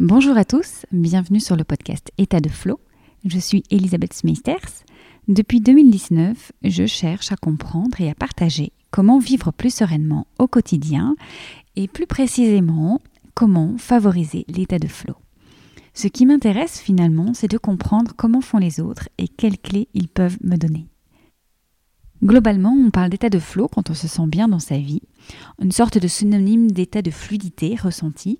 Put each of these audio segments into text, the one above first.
Bonjour à tous, bienvenue sur le podcast État de Flow. Je suis Elisabeth Smeisters. Depuis 2019, je cherche à comprendre et à partager comment vivre plus sereinement au quotidien et plus précisément comment favoriser l'état de flow. Ce qui m'intéresse finalement, c'est de comprendre comment font les autres et quelles clés ils peuvent me donner. Globalement, on parle d'état de flow quand on se sent bien dans sa vie, une sorte de synonyme d'état de fluidité ressenti,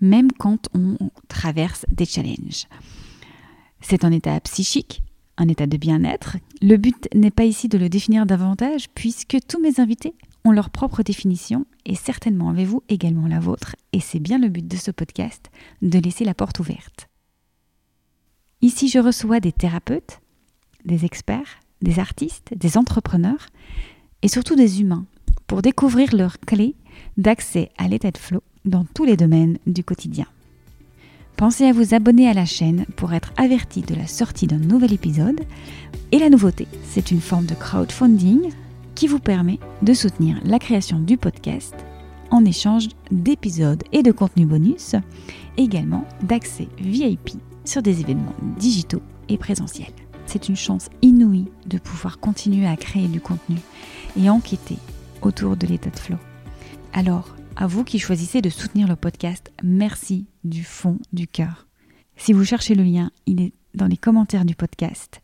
même quand on traverse des challenges. C'est un état psychique, un état de bien-être. Le but n'est pas ici de le définir davantage, puisque tous mes invités ont leur propre définition, et certainement avez-vous également la vôtre, et c'est bien le but de ce podcast, de laisser la porte ouverte. Ici, je reçois des thérapeutes, des experts, des artistes, des entrepreneurs et surtout des humains pour découvrir leurs clés d'accès à l'état de flow dans tous les domaines du quotidien. Pensez à vous abonner à la chaîne pour être averti de la sortie d'un nouvel épisode. Et la nouveauté, c'est une forme de crowdfunding qui vous permet de soutenir la création du podcast en échange d'épisodes et de contenus bonus, également d'accès VIP sur des événements digitaux et présentiels c'est une chance inouïe de pouvoir continuer à créer du contenu et enquêter autour de l'état de flow. Alors, à vous qui choisissez de soutenir le podcast, merci du fond du cœur. Si vous cherchez le lien, il est dans les commentaires du podcast.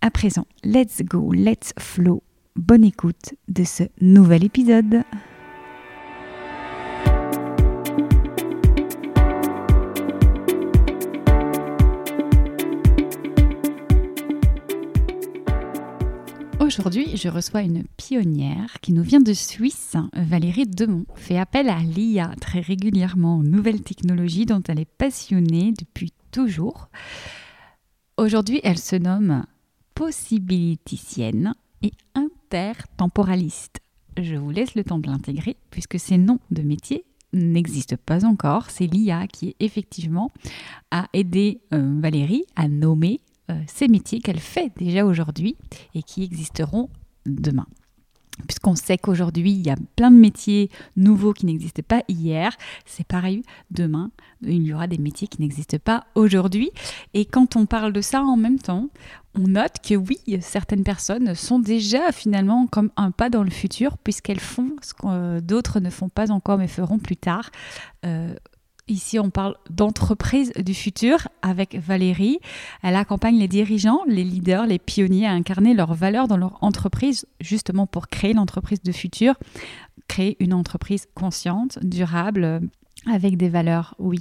À présent, let's go, let's flow. Bonne écoute de ce nouvel épisode. Aujourd'hui, je reçois une pionnière qui nous vient de Suisse. Valérie Demont fait appel à l'IA très régulièrement aux nouvelles technologies dont elle est passionnée depuis toujours. Aujourd'hui, elle se nomme possibiliticienne et intertemporaliste. Je vous laisse le temps de l'intégrer puisque ces noms de métier n'existent pas encore. C'est l'IA qui effectivement a aidé euh, Valérie à nommer euh, ces métiers qu'elle fait déjà aujourd'hui et qui existeront demain. Puisqu'on sait qu'aujourd'hui, il y a plein de métiers nouveaux qui n'existaient pas hier, c'est pareil, demain, il y aura des métiers qui n'existent pas aujourd'hui. Et quand on parle de ça en même temps, on note que oui, certaines personnes sont déjà finalement comme un pas dans le futur, puisqu'elles font ce que d'autres ne font pas encore, mais feront plus tard. Euh, Ici, on parle d'entreprise du futur avec Valérie. Elle accompagne les dirigeants, les leaders, les pionniers à incarner leurs valeurs dans leur entreprise, justement pour créer l'entreprise du futur, créer une entreprise consciente, durable, avec des valeurs, oui.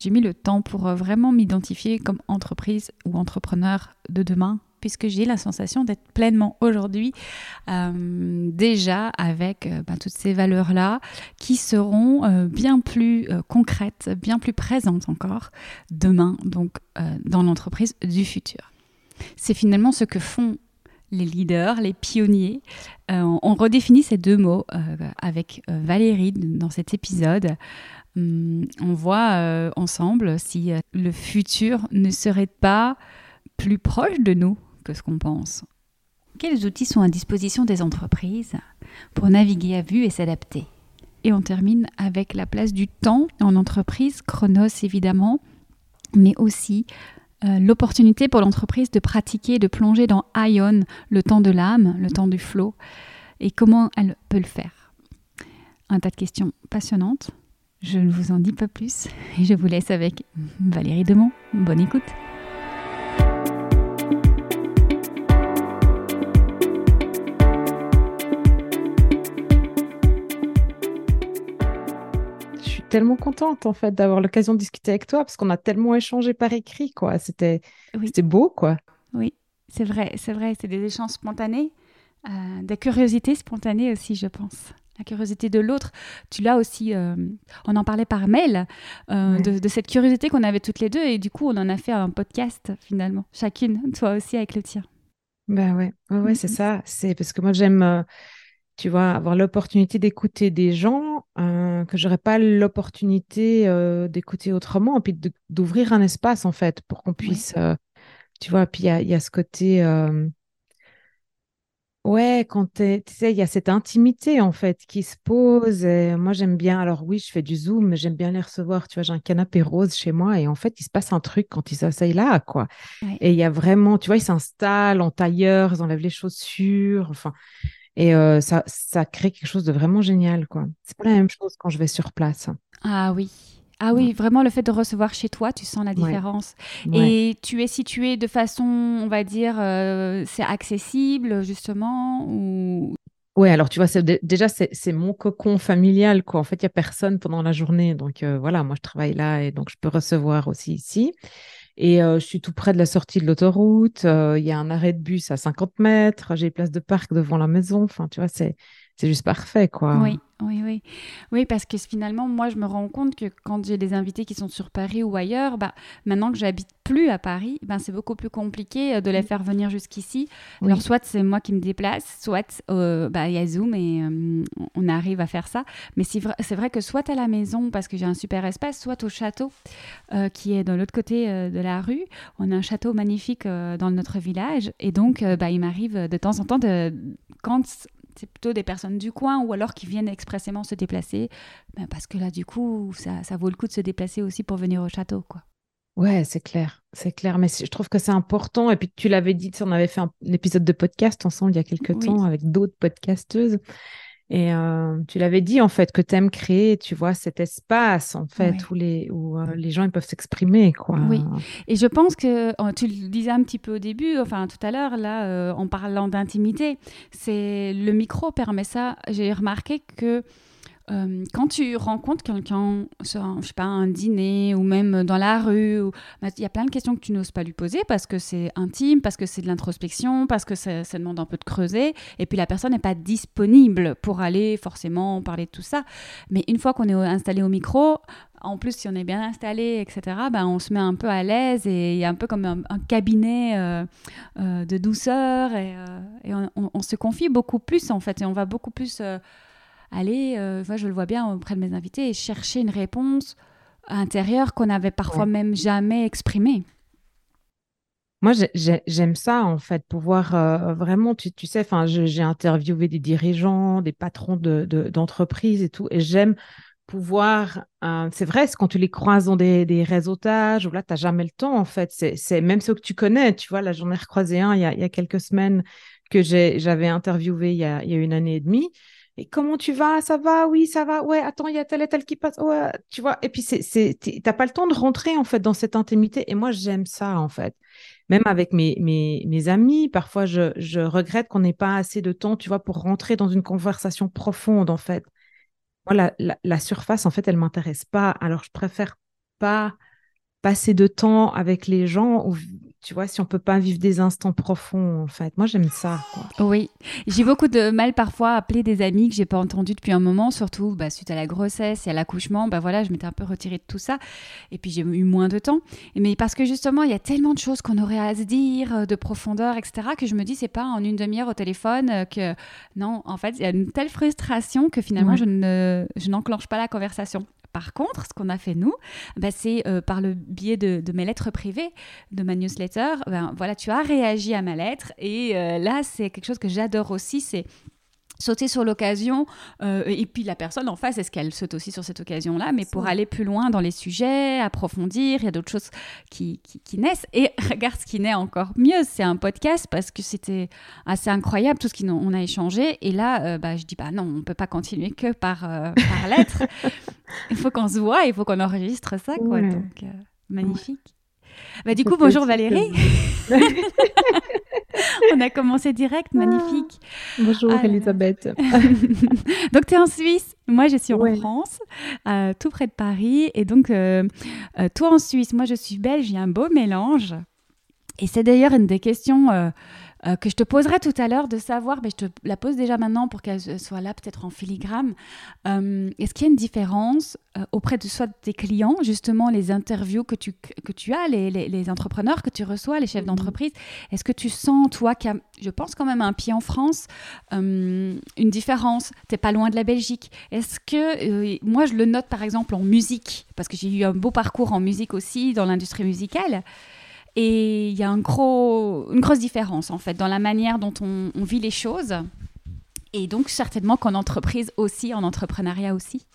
J'ai mis le temps pour vraiment m'identifier comme entreprise ou entrepreneur de demain puisque j'ai la sensation d'être pleinement aujourd'hui euh, déjà avec euh, bah, toutes ces valeurs-là qui seront euh, bien plus concrètes, bien plus présentes encore demain, donc dans l'entreprise du futur. C'est finalement ce que font les leaders, les pionniers. on redéfinit ces deux mots avec Valérie dans cet épisode. Hum, on voit ensemble si le futur ne serait pas plus proche de nous que ce qu'on pense. Quels outils sont à disposition des entreprises pour naviguer à vue et s'adapter? Et on termine avec la place du temps en entreprise, Chronos évidemment, mais aussi euh, l'opportunité pour l'entreprise de pratiquer, de plonger dans Ion, le temps de l'âme, le temps du flow, et comment elle peut le faire. Un tas de questions passionnantes. Je ne vous en dis pas plus et je vous laisse avec Valérie Demont. Bonne écoute. Tellement contente en fait d'avoir l'occasion de discuter avec toi parce qu'on a tellement échangé par écrit quoi. C'était c'était beau quoi. Oui, c'est vrai, c'est vrai, c'est des échanges spontanés, euh, des curiosités spontanées aussi, je pense. La curiosité de l'autre, tu l'as aussi. Euh, on en parlait par mail euh, de, cette curiosité qu'on avait toutes les deux et du coup on en a fait un podcast finalement, chacune, toi aussi avec le tien. Ben ouais, ouais, ouais c'est ça. C'est parce que moi j'aime tu vois, avoir l'opportunité d'écouter des gens euh, que j'aurais pas l'opportunité euh, d'écouter autrement, puis d'ouvrir un espace en fait pour qu'on puisse, euh, tu vois, puis il y, a ce côté, Ouais, quand tu sais, il y a cette intimité en fait qui se pose. Et moi, j'aime bien. Alors oui, je fais du zoom, mais j'aime bien les recevoir. Tu vois, j'ai un canapé rose chez moi et en fait, il se passe un truc quand ils s'asseyent là, quoi. Et il y a vraiment, tu vois, ils s'installent en tailleur, ils enlèvent les chaussures, enfin, et euh, ça, ça crée quelque chose de vraiment génial, quoi. C'est pas la même chose quand je vais sur place. Ah oui. Ah oui, vraiment le fait de recevoir chez toi, tu sens la différence. Et tu es situé de façon, on va dire, euh, c'est accessible justement ou... Oui, alors tu vois, déjà, c'est mon cocon familial. Quoi. En fait, il n'y a personne pendant la journée. Donc euh, voilà, moi, je travaille là et donc je peux recevoir aussi ici. Et euh, je suis tout près de la sortie de l'autoroute. Il y a un arrêt de bus à 50 mètres. J'ai place de parc devant la maison. Enfin, tu vois, c'est juste parfait, quoi. Oui, oui, oui. Oui, parce que finalement, moi, je me rends compte que quand j'ai des invités qui sont sur Paris ou ailleurs, bah, maintenant que j'habite plus à Paris, ben, c'est beaucoup plus compliqué euh, de les faire venir jusqu'ici. Alors, soit c'est moi qui me déplace, soit euh, bah, il y a Zoom et euh, on arrive à faire ça. Mais c'est vrai, vrai, que soit à la maison, parce que j'ai un super espace, soit au château, qui est de l'autre côté de la rue. On a un château magnifique dans notre village. Et donc, bah, il m'arrive de temps en temps, de, quand c'est plutôt des personnes du coin ou alors qui viennent expressément se déplacer, ben parce que là, du coup, ça, ça, vaut le coup de se déplacer aussi pour venir au château, quoi. Ouais, c'est clair, c'est clair. Mais je trouve que c'est important. Et puis tu l'avais dit, on avait fait un, épisode de podcast ensemble il y a quelques temps avec d'autres podcasteuses. Et euh, tu l'avais dit en fait que tu aimes créer, tu vois, cet espace en fait où les où euh, les gens ils peuvent s'exprimer quoi. Oui. Et je pense que oh, tu le disais un petit peu au début, enfin tout à l'heure là, euh, en parlant d'intimité, c'est le micro permet ça. J'ai remarqué que euh, quand tu rencontres quelqu'un je sais pas, un dîner ou même dans la rue, bah, il y a plein de questions que tu n'oses pas lui poser parce que c'est intime, parce que c'est de l'introspection, parce que ça, demande un peu de creuser. Et puis la personne n'est pas disponible pour aller forcément parler de tout ça. Mais une fois qu'on est installé au micro, en plus, si on est bien installé, etc., ben, on se met un peu à l'aise et il y a un peu comme un, cabinet euh, euh, de douceur et, on, se confie beaucoup plus en fait et on va beaucoup plus aller, euh, je le vois bien auprès de mes invités, chercher une réponse intérieure qu'on n'avait parfois même jamais exprimée. Moi, j'aime ça, en fait, pouvoir euh, vraiment, tu, tu sais, j'ai interviewé des dirigeants, des patrons d'entreprises de, et tout, et j'aime pouvoir, euh, c'est vrai, c'est quand tu les croises dans des, des réseautages, où là, tu n'as jamais le temps, en fait, c'est même ceux que tu connais, tu vois, là, j'en ai recroisé un il y a, il y a quelques semaines que j'avais interviewé il y, a, il y a une année et demie, et comment tu vas? Ça va? Oui, ça va. Ouais, attends, il y a tel et tel qui passe. Ouais, tu vois. Et puis, c'est, t'as pas le temps de rentrer, en fait, dans cette intimité. Et moi, j'aime ça, en fait. Même avec mes, mes, mes amis, parfois, je, je regrette qu'on n'ait pas assez de temps, tu vois, pour rentrer dans une conversation profonde, en fait. Moi, la, la, surface, en fait, elle m'intéresse pas. Alors, je préfère pas passer de temps avec les gens tu vois, si on peut pas vivre des instants profonds, en fait. Moi, j'aime ça. Oui, j'ai beaucoup de mal parfois à appeler des amis que j'ai pas entendus depuis un moment, surtout bah, suite à la grossesse et à l'accouchement. Bah voilà, je m'étais un peu retirée de tout ça, et puis j'ai eu moins de temps. Mais parce que justement, il y a tellement de choses qu'on aurait à se dire, euh, de profondeur, etc., que je me dis c'est pas en une demi-heure au téléphone euh, que non. En fait, il y a une telle frustration que finalement, je ne, je n'enclenche pas la conversation. Par contre, ce qu'on a fait nous, bah, c'est euh, par le biais de, mes lettres privées, de ma newsletter. Ben, voilà, tu as réagi à ma lettre et euh, là, c'est quelque chose que j'adore aussi. C'est sauter sur l'occasion euh, et puis la personne en face est-ce qu'elle saute aussi sur cette occasion là mais pour aller plus loin dans les sujets approfondir il y a d'autres choses qui, qui, naissent. Et regarde ce qui naît encore mieux c'est un podcast parce que c'était assez incroyable tout ce qu'on a échangé. Et là euh, bah, je dis bah non on peut pas continuer que par, euh, par lettre. Il faut qu'on se voit il faut qu'on enregistre ça quoi. Donc magnifique. Bah, du coup, bonjour Valérie. On a commencé direct, ah. magnifique. Bonjour Elisabeth. donc tu es en Suisse, moi je suis en France, euh, tout près de Paris. Et donc euh, euh, toi en Suisse, moi je suis belge, il y a un beau mélange. Et c'est d'ailleurs une des questions euh, que je te poserai tout à l'heure de savoir, mais je te la pose déjà maintenant pour qu'elle soit là peut-être en filigrane. Euh, est-ce qu'il y a une différence euh, auprès de soit tes clients, justement les interviews que tu, que tu as, les, les, entrepreneurs que tu reçois, les chefs mhm. d'entreprise Est-ce que tu sens, toi, qu'il y a, je pense quand même un pied en France, une différence? Tu n'es pas loin de la Belgique. Est-ce que, moi je le note par exemple en musique, parce que j'ai eu un beau parcours en musique aussi, dans l'industrie musicale. Et il y a un gros, une grosse différence en fait dans la manière dont on, vit les choses. Et donc certainement qu'en entreprise aussi, en entrepreneuriat aussi.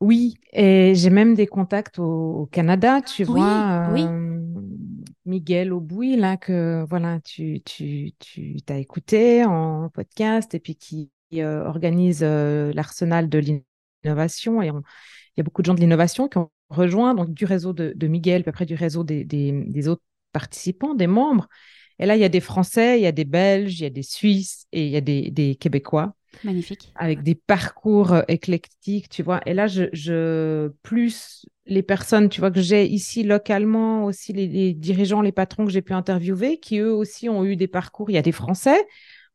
Oui, et j'ai même des contacts au, Canada, tu vois. Oui. Euh, Miguel Aubouy, là, que voilà, tu, tu, tu as écouté en podcast et puis qui euh, organise euh, l'arsenal de l'innovation. Et il y a beaucoup de gens de l'innovation qui ont rejoint, donc du réseau de, Miguel, puis après du réseau des, des, autres participants, des membres. Et là, il y a des Français, il y a des Belges, il y a des Suisses et il y a des, des Québécois. Magnifique. Avec des parcours euh, éclectiques, tu vois. Et là, je, je plus les personnes, tu vois, que j'ai ici localement, aussi les, dirigeants, les patrons que j'ai pu interviewer, qui eux aussi ont eu des parcours. Il y a des Français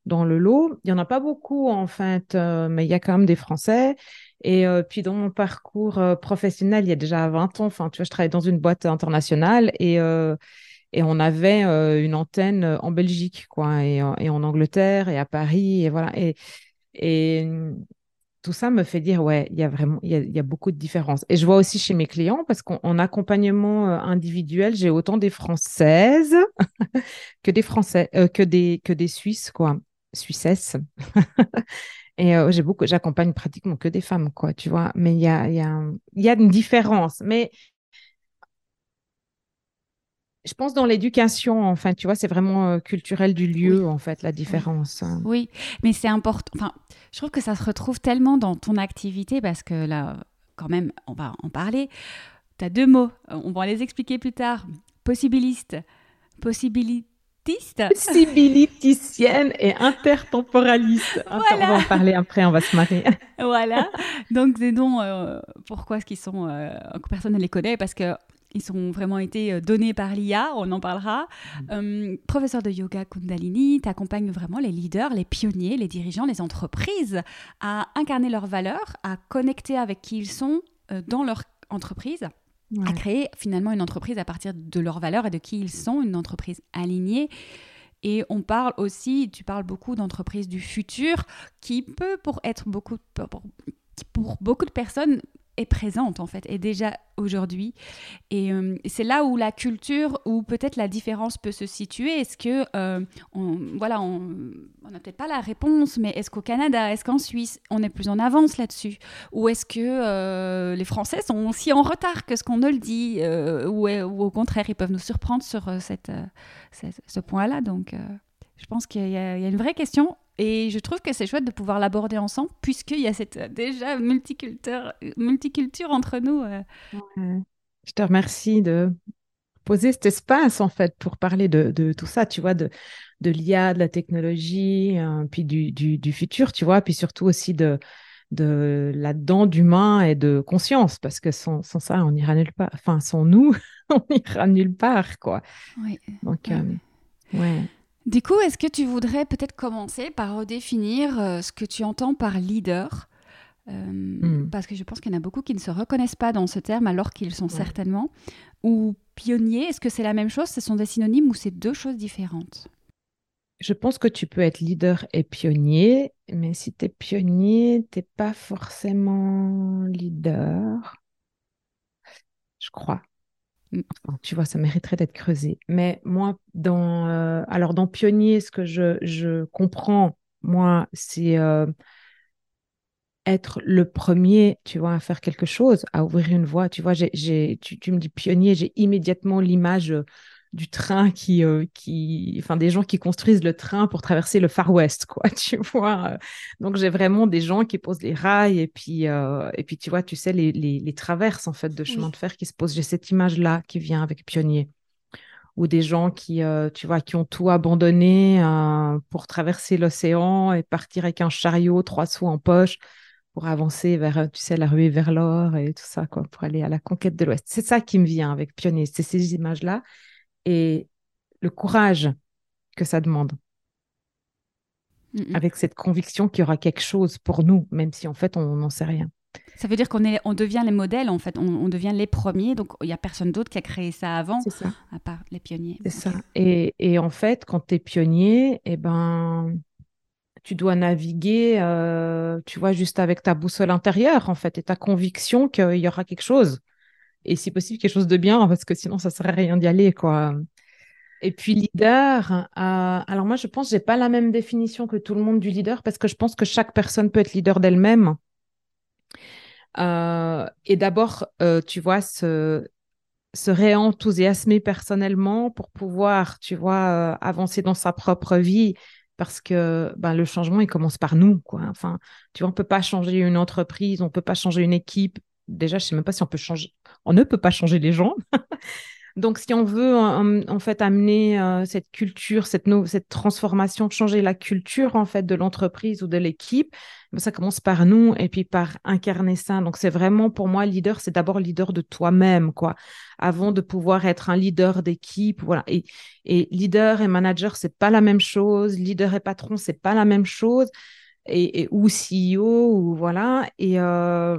dans le lot. Il n'y en a pas beaucoup, en fait, euh, mais il y a quand même des Français. Et euh, puis, dans mon parcours professionnel, il y a déjà 20 ans, enfin, tu vois, je travaillais dans une boîte internationale et, et on avait une antenne en Belgique, quoi, et, en Angleterre et à Paris. Et voilà. Et, mmh, tout ça me fait dire, ouais, il y a vraiment, il y beaucoup de différences. Et je vois aussi chez mes clients, parce qu'en accompagnement euh, individuel, j'ai autant des Françaises que des Français, euh, que, des, que des Suisses, quoi, Suissesses. Et euh, j'ai beaucoup, j'accompagne pratiquement que des femmes, quoi, tu vois. Mais il y a, y, a, y a une différence. Mais je pense dans l'éducation, enfin, tu vois, c'est vraiment euh, culturel du lieu, en fait, la différence. Hein. Oui, mais c'est important. Enfin, je trouve que ça se retrouve tellement dans ton activité parce que là, quand même, on va en parler. Tu as deux mots, euh, on va les expliquer plus tard. Possibiliste, possibilitiste. Possibiliticienne et intertemporaliste. On va en parler après, on va se marier. voilà. Donc, c'est donc euh, pourquoi est-ce qu'ils sont. personne ne les connaît? Parce que ils ont vraiment été euh, donnés par l'IA, on en parlera. Mm. Euh, professeur de yoga Kundalini, tu accompagnes vraiment les leaders, les pionniers, les dirigeants, les entreprises à incarner leurs valeurs, à connecter avec qui ils sont euh, dans leur entreprise, à créer finalement une entreprise à partir de leurs valeurs et de qui ils sont, une entreprise alignée. Et on parle aussi, tu parles beaucoup d'entreprises du futur qui peut pour être beaucoup pour beaucoup de personnes est présente en fait, et déjà aujourd'hui. Et euh, c'est là où la culture, ou peut-être la différence peut se situer. Est-ce que, euh, on, voilà, on n'a peut-être pas la réponse, mais est-ce qu'au Canada, est-ce qu'en Suisse, on est plus en avance là-dessus? Ou est-ce que euh, les Français sont aussi en retard que ce qu'on ne le dit ou, au contraire, ils peuvent nous surprendre sur cette, ce point-là? Donc, je pense qu'il y, a une vraie question et je trouve que c'est chouette de pouvoir l'aborder ensemble, puisqu'il y a cette euh, déjà multiculture, multiculture entre nous. Euh. Je te remercie de poser cet espace, en fait, pour parler de, de tout ça, tu vois, de, de l'IA, de la technologie, euh, puis du, du, du, futur, tu vois, puis surtout aussi de, de là-dedans d'humain et de conscience, parce que sans, sans, ça, on n'ira nulle part. Enfin, sans nous, on n'ira nulle part, quoi. Oui. Donc, ouais. Du coup, est-ce que tu voudrais peut-être commencer par redéfinir euh, ce que tu entends par leader? Euh, hmm. Parce que je pense qu'il y en a beaucoup qui ne se reconnaissent pas dans ce terme alors qu'ils sont certainement. Ou pionnier, est-ce que c'est la même chose? Ce sont des synonymes ou c'est deux choses différentes? Je pense que tu peux être leader et pionnier, mais si tu es pionnier, tu n'es pas forcément leader. Je crois. Mmh. tu vois, ça mériterait d'être creusé. Mais moi, dans, euh, alors dans Pionnier, ce que je, je comprends, moi, c'est euh, être le premier, tu vois, à faire quelque chose, à ouvrir une voie. Tu vois, tu, tu, me dis Pionnier, j'ai immédiatement l'image du train qui, euh, qui, enfin des gens qui construisent le train pour traverser le Far West, quoi, tu vois. Donc j'ai vraiment des gens qui posent les rails et puis, euh, et puis tu vois, tu sais les, les, les traverses en fait de chemin de fer qui se posent. J'ai cette image là qui vient avec Pionnier ou des gens qui, euh, tu vois, qui ont tout abandonné pour traverser l'océan et partir avec un chariot, trois sous en poche pour avancer vers, tu sais, la ruée vers l'or et tout ça, quoi, pour aller à la conquête de l'Ouest. C'est ça qui me vient avec Pionnier, c'est ces images-là et le courage que ça demande. Avec cette conviction qu'il y aura quelque chose pour nous, même si en fait on n'en sait rien. Ça veut dire qu'on est, on devient les modèles, en fait, on, devient les premiers, donc il n'y a personne d'autre qui a créé ça avant, ça. à part les pionniers. C'est ça. Et, et, en fait, quand tu es pionnier, eh ben, tu dois naviguer, euh, tu vois, juste avec ta boussole intérieure, en fait, et ta conviction qu'il y aura quelque chose et si possible quelque chose de bien parce que sinon ça serait rien d'y aller quoi. Et puis leader, euh, alors moi je pense j'ai pas la même définition que tout le monde du leader parce que je pense que chaque personne peut être leader d'elle-même. Euh, et d'abord, euh, tu vois, se, se réenthousiasmer personnellement pour pouvoir, tu vois, avancer dans sa propre vie parce que ben, le changement, il commence par nous. Quoi. Enfin, tu vois, on peut pas changer une entreprise, on peut pas changer une équipe. Déjà, je sais même pas si on peut changer. On ne peut pas changer les gens. Donc, si on veut en, fait amener euh, cette culture, cette, cette transformation, changer la culture en fait de l'entreprise ou de l'équipe, ben, ça commence par nous et puis par incarner ça. Donc, c'est vraiment pour moi leader, c'est d'abord leader de toi-même, quoi, avant de pouvoir être un leader d'équipe, voilà. Et, et leader et manager, c'est pas la même chose. Leader et patron, c'est pas la même chose. Et, ou CEO ou voilà. Et, euh,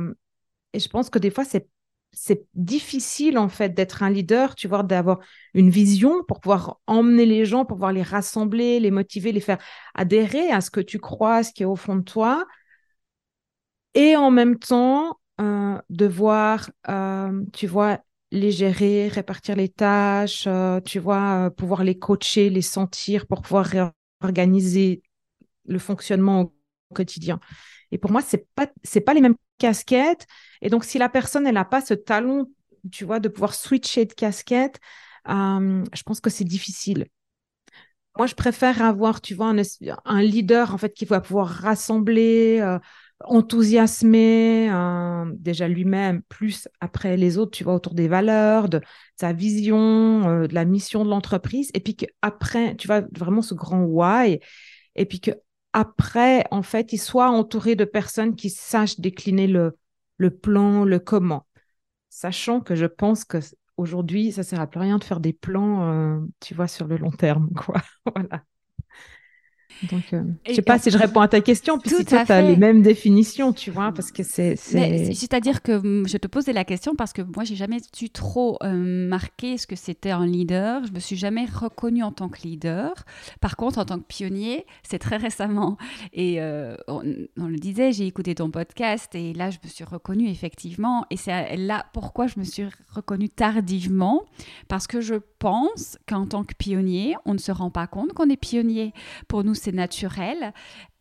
et je pense que des fois, c'est c'est difficile en fait d'être un leader, tu vois, d'avoir une vision pour pouvoir emmener les gens, pour pouvoir les rassembler, les motiver, les faire adhérer à ce que tu crois, ce qui est au fond de toi, et en même temps euh, devoir, euh, tu vois, les gérer, répartir les tâches, euh, tu vois, pouvoir les coacher, les sentir pour pouvoir réorganiser le fonctionnement quotidien. Et pour moi, c'est pas c'est pas les mêmes casquettes. Et donc, si la personne elle n'a pas ce talent, tu vois, de pouvoir switcher de casquette, euh, je pense que c'est difficile. Moi, je préfère avoir, tu vois, un, leader en fait qui va pouvoir rassembler, euh, enthousiasmer euh, déjà lui-même, plus après les autres, tu vois, autour des valeurs, de sa vision, de la mission de l'entreprise, et puis qu'après, tu vois, vraiment ce grand why, et puis que après, en fait, il soit entouré de personnes qui sachent décliner le, le plan, le comment. Sachant que je pense que aujourd'hui, ça sert à plus rien de faire des plans, euh, tu vois, sur le long terme, quoi. voilà. Donc, euh, je sais pas si je réponds à ta question, puisque tu as les mêmes définitions, tu vois, parce que c'est. C'est-à-dire que hum, je te posais la question parce que moi, j'ai jamais su trop euh, marqué ce que c'était un leader. Je me suis jamais reconnue en tant que leader. Par contre, en tant que pionnier, c'est très récemment. Et euh, on, le disait, j'ai écouté ton podcast et là, je me suis reconnue effectivement. Et c'est là pourquoi je me suis reconnue tardivement, parce que je pense qu'en tant que pionnier, on ne se rend pas compte qu'on est pionnier. Pour nous, c'est naturel.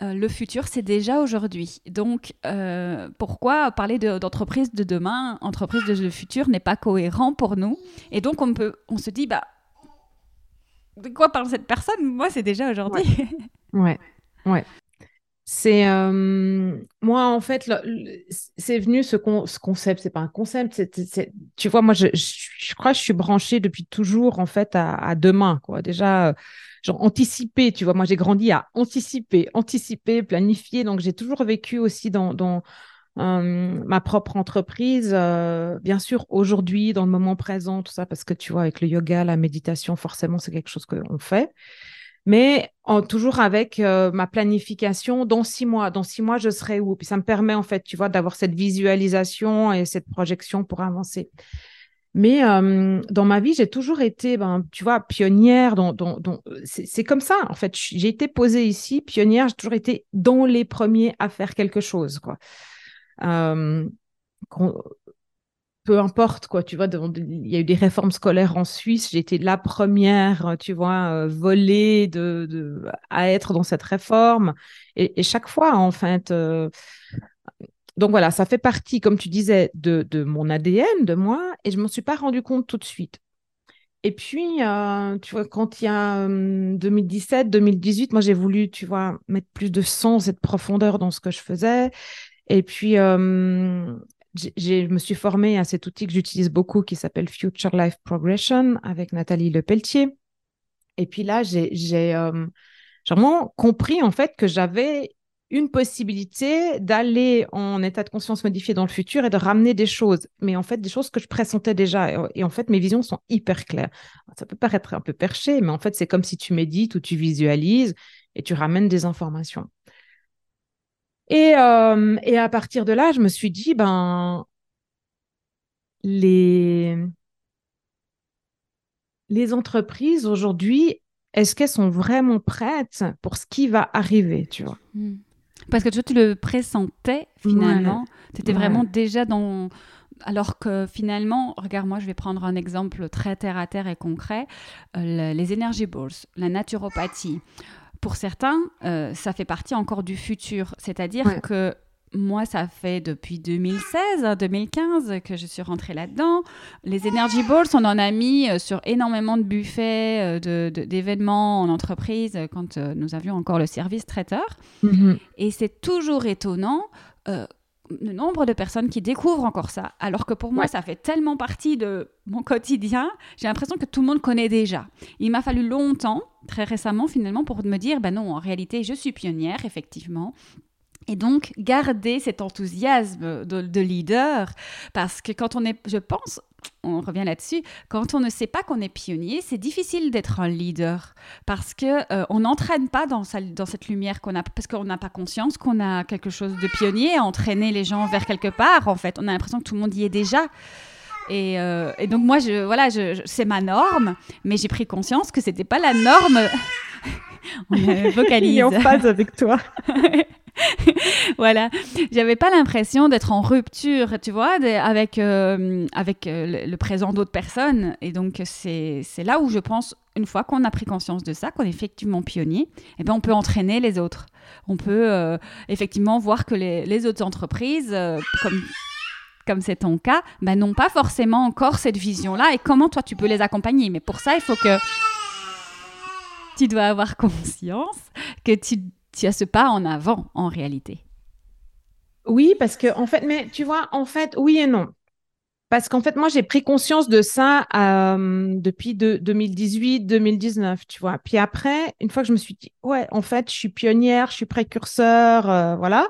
Euh, le futur, c'est déjà aujourd'hui. Donc, euh, pourquoi parler d'entreprise de, demain, entreprise de, futur n'est pas cohérent pour nous? Et donc, on, peut, on se dit, bah, de quoi parle cette personne? Moi, c'est déjà aujourd'hui. Ouais. ouais, C'est euh, moi en fait, c'est venu ce, ce concept. C'est pas un concept. tu vois, moi, je, je, crois que je suis branchée depuis toujours en fait à, à demain. Quoi. Déjà, genre anticiper, tu vois. Moi, j'ai grandi à anticiper, anticiper, planifier. Donc, j'ai toujours vécu aussi dans, euh, ma propre entreprise. Euh, bien sûr, aujourd'hui, dans le moment présent, tout ça, parce que tu vois, avec le yoga, la méditation, forcément, c'est quelque chose qu'on fait. Mais toujours avec euh, ma planification dans six mois. Dans six mois, je serai où? Puis ça me permet, en fait, tu vois, d'avoir cette visualisation et cette projection pour avancer. Mais euh, dans ma vie, j'ai toujours été, ben, tu vois, pionnière. Dans, c'est comme ça, en fait. J'ai été posée ici, pionnière. J'ai toujours été dans les premiers à faire quelque chose, quoi. Euh, peu importe, quoi. Tu vois, il y a eu des réformes scolaires en Suisse. J'ai été la première, tu vois, euh, volée de, à être dans cette réforme. Et, chaque fois, en fait, donc voilà, ça fait partie, comme tu disais, de, mon ADN, de moi, et je ne m'en suis pas rendu compte tout de suite. Et puis, euh, tu vois, quand il y a 2017, hum, 2018, moi j'ai voulu, tu vois, mettre plus de sens et de profondeur dans ce que je faisais. Et puis, hum, je me suis formée à cet outil que j'utilise beaucoup qui s'appelle Future Life Progression avec Nathalie Lepelletier. Et puis là, j'ai hum, vraiment compris en fait que j'avais une possibilité d'aller en état de conscience modifié dans le futur et de ramener des choses, mais en fait des choses que je pressentais déjà. Et, en fait, mes visions sont hyper claires. Ça peut paraître un peu perché, mais en fait, c'est comme si tu médites ou tu visualises et tu ramènes des informations. Et, euh, et à partir de là, je me suis dit, ben, les, les entreprises aujourd'hui, est-ce qu'elles sont vraiment prêtes pour ce qui va arriver, tu vois? Hmm. Parce que toi, tu le pressentais finalement. Tu étais vraiment déjà dans, alors que finalement, regarde, moi, je vais prendre un exemple très terre à terre et concret euh, les energy balls, la naturopathie. Pour certains, euh, ça fait partie encore du futur. C'est-à-dire que moi, ça fait depuis 2016, 2015 hein, que je suis rentrée là-dedans. Les Energy Balls, on en a mis euh, sur énormément de buffets, euh, d'événements en entreprise euh, quand nous avions encore le service traiteur. Mhm. Et c'est toujours étonnant. le nombre de personnes qui découvrent encore ça, alors que pour moi, ça fait tellement partie de mon quotidien, j'ai l'impression que tout le monde connaît déjà. Il m'a fallu longtemps, très récemment finalement, pour me dire, ben non, en réalité, je suis pionnière, effectivement, et donc, garder cet enthousiasme de, leader, parce que quand on est, je pense, on revient là-dessus, quand on ne sait pas qu'on est pionnier, c'est difficile d'être un leader, parce que euh, on n'entraîne pas dans, cette lumière qu'on a, parce qu'on n'a pas conscience qu'on a quelque chose de pionnier, à entraîner les gens vers quelque part, en fait. On a l'impression que tout le monde y est déjà. Et, euh, donc moi, voilà, c'est ma norme, mais j'ai pris conscience que c'était pas la norme. On vocalise. en phase avec toi. voilà, j'avais pas l'impression d'être en rupture, tu vois, avec, euh, avec euh, le, présent d'autres personnes. Et donc, c'est là où je pense, une fois qu'on a pris conscience de ça, qu'on est effectivement pionnier, eh ben, on peut entraîner les autres. On peut euh, effectivement voir que les, les autres entreprises, comme comme c'est ton cas, ben, n'ont pas forcément encore cette vision-là et comment toi tu peux les accompagner? Mais pour ça, il faut que tu dois avoir conscience que tu tu as ce pas en avant en réalité. Oui, parce que en fait, mais tu vois, en fait, oui et non. Parce qu'en fait, moi, j'ai pris conscience de ça euh, depuis 2018-2019, tu vois. Puis après, une fois que je me suis dit, ouais, en fait, je suis pionnière, je suis précurseur, euh, voilà.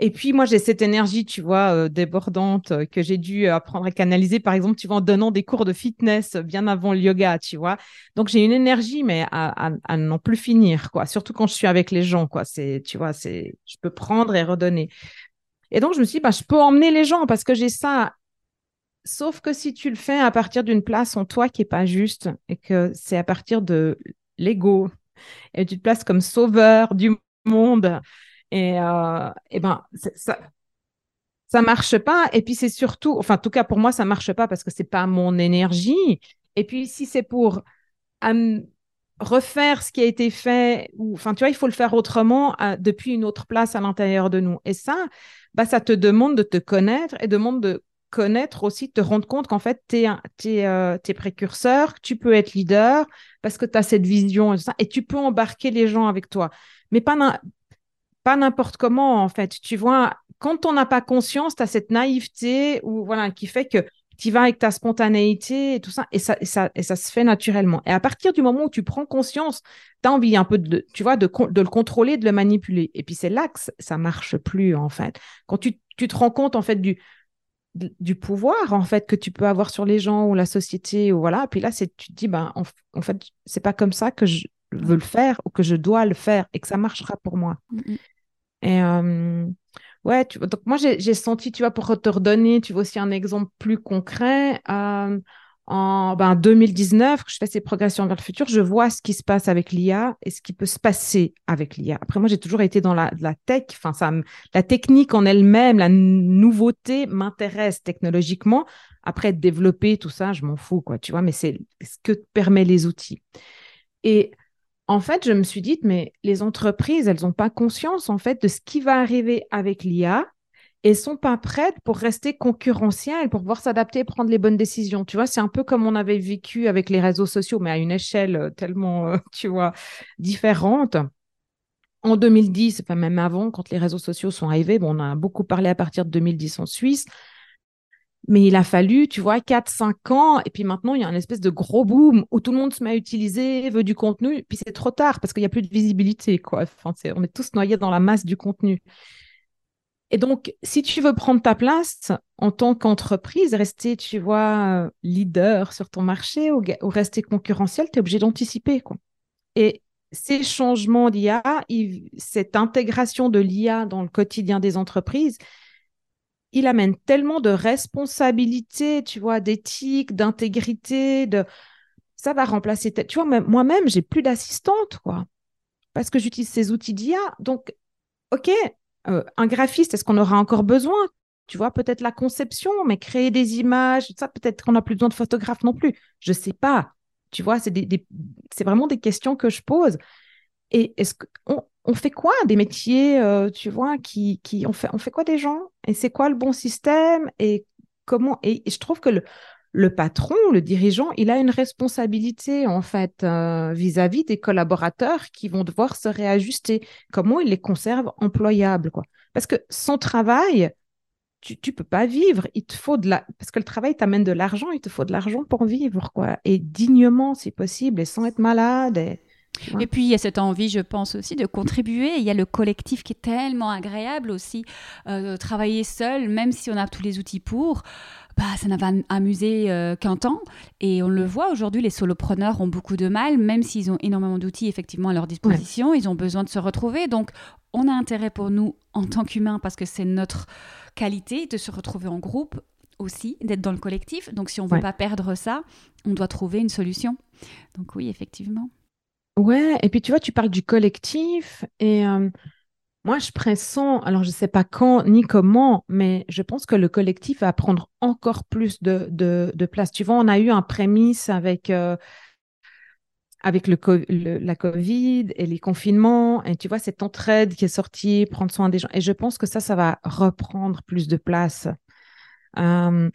Et puis moi, j'ai cette énergie, tu vois, euh, débordante euh, que j'ai dû apprendre à canaliser, par exemple, tu vois, en donnant des cours de fitness bien avant le yoga, tu vois. Donc j'ai une énergie, mais à, à, n'en plus finir, quoi. Surtout quand je suis avec les gens, quoi. C'est, tu vois, c'est, je peux prendre et redonner. Et donc je me suis dit, bah, je peux emmener les gens parce que j'ai ça. Sauf que si tu le fais à partir d'une place en toi qui est pas juste et que c'est à partir de l'ego et tu te places comme sauveur du monde et, euh, et ben, ça, ça marche pas. Et puis c'est surtout, enfin, en tout cas pour moi, ça marche pas parce que c'est pas mon énergie. Et puis si c'est pour refaire ce qui a été fait, ou, enfin, tu vois, il faut le faire autrement euh, depuis une autre place à l'intérieur de nous. Et ça, bah, ça te demande de te connaître et demande de connaître aussi, te rendre compte qu'en fait, tu es, es, euh, précurseur, tu peux être leader parce que tu as cette vision et, ça, et tu peux embarquer les gens avec toi. Mais pas, pas n'importe comment, en fait. Tu vois, quand on n'a pas conscience, tu as cette naïveté ou, voilà, qui fait que tu vas avec ta spontanéité et tout ça et, ça, et ça, et ça se fait naturellement. Et à partir du moment où tu prends conscience, tu as envie un peu de, tu vois, de, de, le contrôler, de le manipuler. Et puis c'est là que ça marche plus, en fait. Quand tu, tu te rends compte, en fait, du, du pouvoir en fait que tu peux avoir sur les gens ou la société ou voilà puis là c'est tu te dis ben en, en fait c'est pas comme ça que je veux le faire ou que je dois le faire et que ça marchera pour moi mmh et euh, ouais, tu, donc moi j'ai senti, tu vois, pour te redonner, tu vois aussi un exemple plus concret. Euh, en ben, 2019, que je fais ces progressions vers le futur, je vois ce qui se passe avec l'IA et ce qui peut se passer avec l'IA. Après, moi, j'ai toujours été dans la, la tech, enfin, ça, la technique en elle-même, la nouveauté m'intéresse technologiquement. Après, développer tout ça, je m'en fous, quoi, tu vois, mais c'est ce que permet les outils. Et en fait, je me suis dit, mais les entreprises, elles n'ont pas conscience en fait de ce qui va arriver avec l'IA et sont pas prêtes pour rester concurrentielles, pour pouvoir s'adapter et prendre les bonnes décisions. Tu vois, c'est un peu comme on avait vécu avec les réseaux sociaux, mais à une échelle euh, tellement, euh, tu vois, différente. En 2010, enfin même avant, quand les réseaux sociaux sont arrivés, bon, on a beaucoup parlé à partir de 2010 en Suisse, mais il a fallu, tu vois, 4-5 ans. Et puis maintenant, il y a une espèce de gros boom où tout le monde se met à utiliser, veut du contenu. Puis c'est trop tard parce qu'il n'y a plus de visibilité. Quoi. Enfin, on est tous noyés dans la masse du contenu. Et donc, si tu veux prendre ta place en tant qu'entreprise, rester, tu vois, leader sur ton marché ou, rester concurrentiel, tu es obligé d'anticiper. Et ces changements d'IA, cette intégration de l'IA dans le quotidien des entreprises, il amène tellement de responsabilités, tu vois, d'éthique, d'intégrité, de ça va remplacer. Tu vois, moi-même, j'ai plus d'assistante, quoi, parce que j'utilise ces outils d'IA. Donc, ok, euh, un graphiste, est-ce qu'on aura encore besoin? Tu vois, peut-être la conception, mais créer des images, ça, peut-être qu'on n'a plus besoin de photographe non plus. Je sais pas. Tu vois, c'est c'est vraiment des questions que je pose. Et est-ce qu'on on fait quoi des métiers, euh, tu vois, qui, qui on, fait, on fait quoi des gens? Et c'est quoi le bon système? Et comment? Et, je trouve que le, patron, le dirigeant, il a une responsabilité en fait euh, vis-à-vis des collaborateurs qui vont devoir se réajuster. Comment il les conserve employables, quoi? Parce que son travail, tu ne peux pas vivre. Il te faut de la... Parce que le travail t'amène de l'argent, il te faut de l'argent pour vivre, quoi. Et dignement, si possible, et sans être malade. Puis, il y a cette envie, je pense aussi, de contribuer. Il y a le collectif qui est tellement agréable aussi. Euh, travailler seul, même si on a tous les outils pour, bah, ça n'a pas amusé euh, qu'un temps. Et on le voit aujourd'hui, les solopreneurs ont beaucoup de mal, même s'ils ont énormément d'outils effectivement à leur disposition. Ils ont besoin de se retrouver. Donc, on a intérêt pour nous, en tant qu'humains, parce que c'est notre qualité de se retrouver en groupe aussi, d'être dans le collectif. Donc, si on ne veut pas perdre ça, on doit trouver une solution. Donc, oui, effectivement. Ouais, et puis tu vois, tu parles du collectif et euh, moi je pressens, alors je ne sais pas quand ni comment, mais je pense que le collectif va prendre encore plus de, de, place. Tu vois, on a eu un prémisse avec, euh, avec le, la Covid et les confinements, et tu vois, cette entraide qui est sortie, prendre soin des gens. Et je pense que ça, ça va reprendre plus de place. Euh,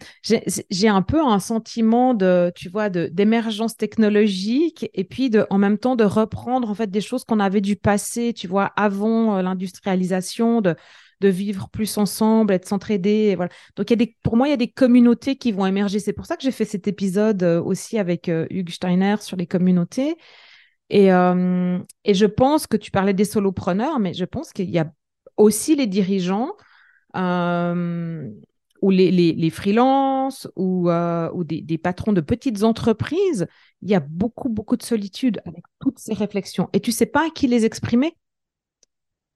j'ai un peu un sentiment de, tu vois, d'émergence technologique et puis en même temps de reprendre en fait des choses qu'on avait du passé, tu vois, avant euh, l'industrialisation, de, de vivre plus ensemble, de s'entraider. Voilà. Donc, y a des, pour moi, il y a des communautés qui vont émerger. C'est pour ça que j'ai fait cet épisode euh, aussi avec Hugues Steiner sur les communautés. Et, et je pense que tu parlais des solopreneurs, mais je pense qu'il y a aussi les dirigeants ou les, les, les freelances ou, euh, ou des, des, patrons de petites entreprises, il y a beaucoup, beaucoup de solitude avec toutes ces réflexions. Et tu sais pas à qui les exprimer?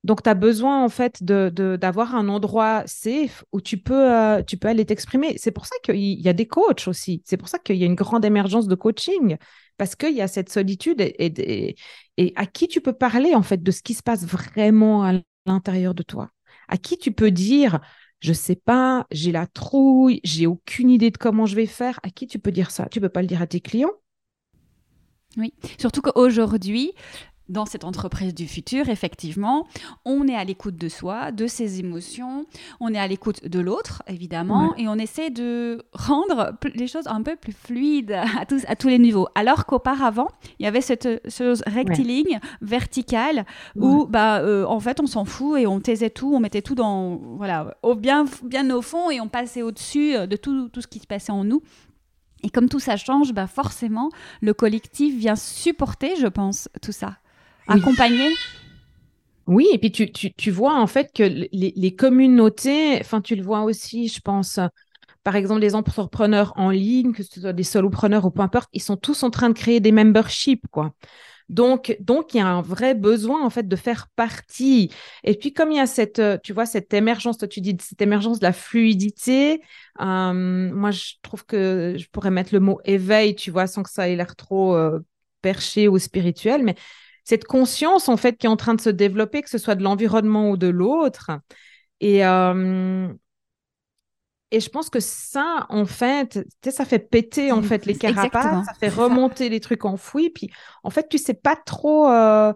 Donc, tu as besoin, en fait, d'avoir de, d'avoir un endroit safe où tu peux, euh, tu peux aller t'exprimer. C'est pour ça qu'il y a des coachs aussi. C'est pour ça qu'il y a une grande émergence de coaching, parce qu'il y a cette solitude et, et, et, à qui tu peux parler, en fait, de ce qui se passe vraiment à l'intérieur de toi? À qui tu peux dire, je sais pas, j'ai la trouille, j'ai aucune idée de comment je vais faire. À qui tu peux dire ça? Tu peux pas le dire à tes clients? Oui, surtout qu'aujourd'hui, dans cette entreprise du futur, effectivement, on est à l'écoute de soi, de ses émotions, on est à l'écoute de l'autre, évidemment, et on essaie de rendre les choses un peu plus fluides à tous, à tous les niveaux. Alors qu'auparavant, il y avait cette chose rectiligne, verticale, où, bah, euh, en fait, on s'en fout et on taisait tout, on mettait tout dans, voilà, au bien, bien au fond et on passait au-dessus de tout, tout ce qui se passait en nous. Et comme tout ça change, bah forcément, le collectif vient supporter, je pense, tout ça accompagner? Oui, et puis tu, tu, tu, vois en fait que les, les communautés, enfin tu le vois aussi, je pense, par exemple les entrepreneurs en ligne, que ce soit des solopreneurs ou peu importe, ils sont tous en train de créer des memberships, quoi. Donc, donc il y a un vrai besoin en fait de faire partie. Et puis comme il y a cette, tu vois, cette émergence, toi tu dis cette émergence de la fluidité. Euh, moi, je trouve que je pourrais mettre le mot éveil, tu vois, sans que ça ait l'air trop euh, perché ou spirituel, mais cette conscience en fait qui est en train de se développer, que ce soit de l'environnement ou de l'autre. Et, euh, et je pense que ça, en fait, ça fait péter en fait les carapaces, ça fait remonter les trucs enfouis. Puis en fait, tu sais pas trop. Euh,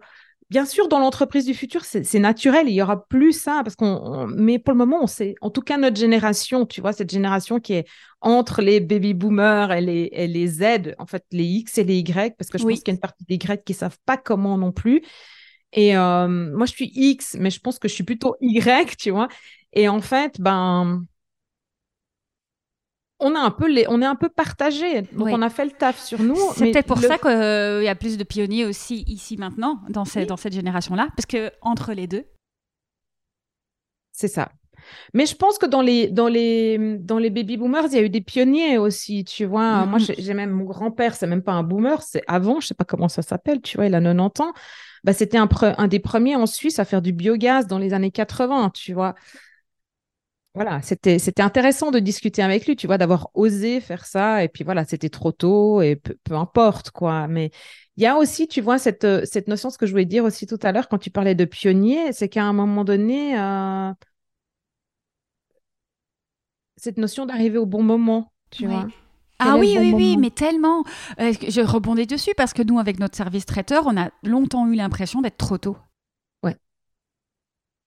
Bien sûr, dans l'entreprise du futur, c'est naturel, il y aura plus ça, parce qu'on, mais pour le moment, on sait, en tout cas notre génération, tu vois, cette génération qui est entre les baby boomers et les, et les Z, en fait, les X et les Y, parce que je pense qu'il y a une partie des Y qui savent pas comment non plus. Et euh, moi, je suis X, mais je pense que je suis plutôt Y, tu vois. Et en fait, ben, on, a un peu les, on est un peu partagé. Donc, on a fait le taf sur nous. C'est peut-être pour ça qu'il y a plus de pionniers aussi ici maintenant, dans, dans cette génération-là, parce que entre les deux. C'est ça. Mais je pense que dans les, dans les, dans les baby boomers, il y a eu des pionniers aussi, tu vois. Moi, mm-hmm. j'ai même mon grand-père, c'est même pas un boomer, c'est avant, je sais pas comment ça s'appelle, tu vois, il a 90 ans. Bah, c'était un, un des premiers en Suisse à faire du biogaz dans les années 80, tu vois voilà, c'était c'était intéressant de discuter avec lui, tu vois, d'avoir osé faire ça. Et puis voilà, c'était trop tôt et peu, importe quoi. Mais il y a aussi, tu vois, cette cette notion, ce que je voulais dire aussi tout à l'heure quand tu parlais de pionnier, c'est qu'à un moment donné, euh, cette notion d'arriver au bon moment, tu vois. Ah oui, oui, oui, mais tellement. Euh, je rebondis dessus parce que nous, avec notre service traiteur, on a longtemps eu l'impression d'être trop tôt.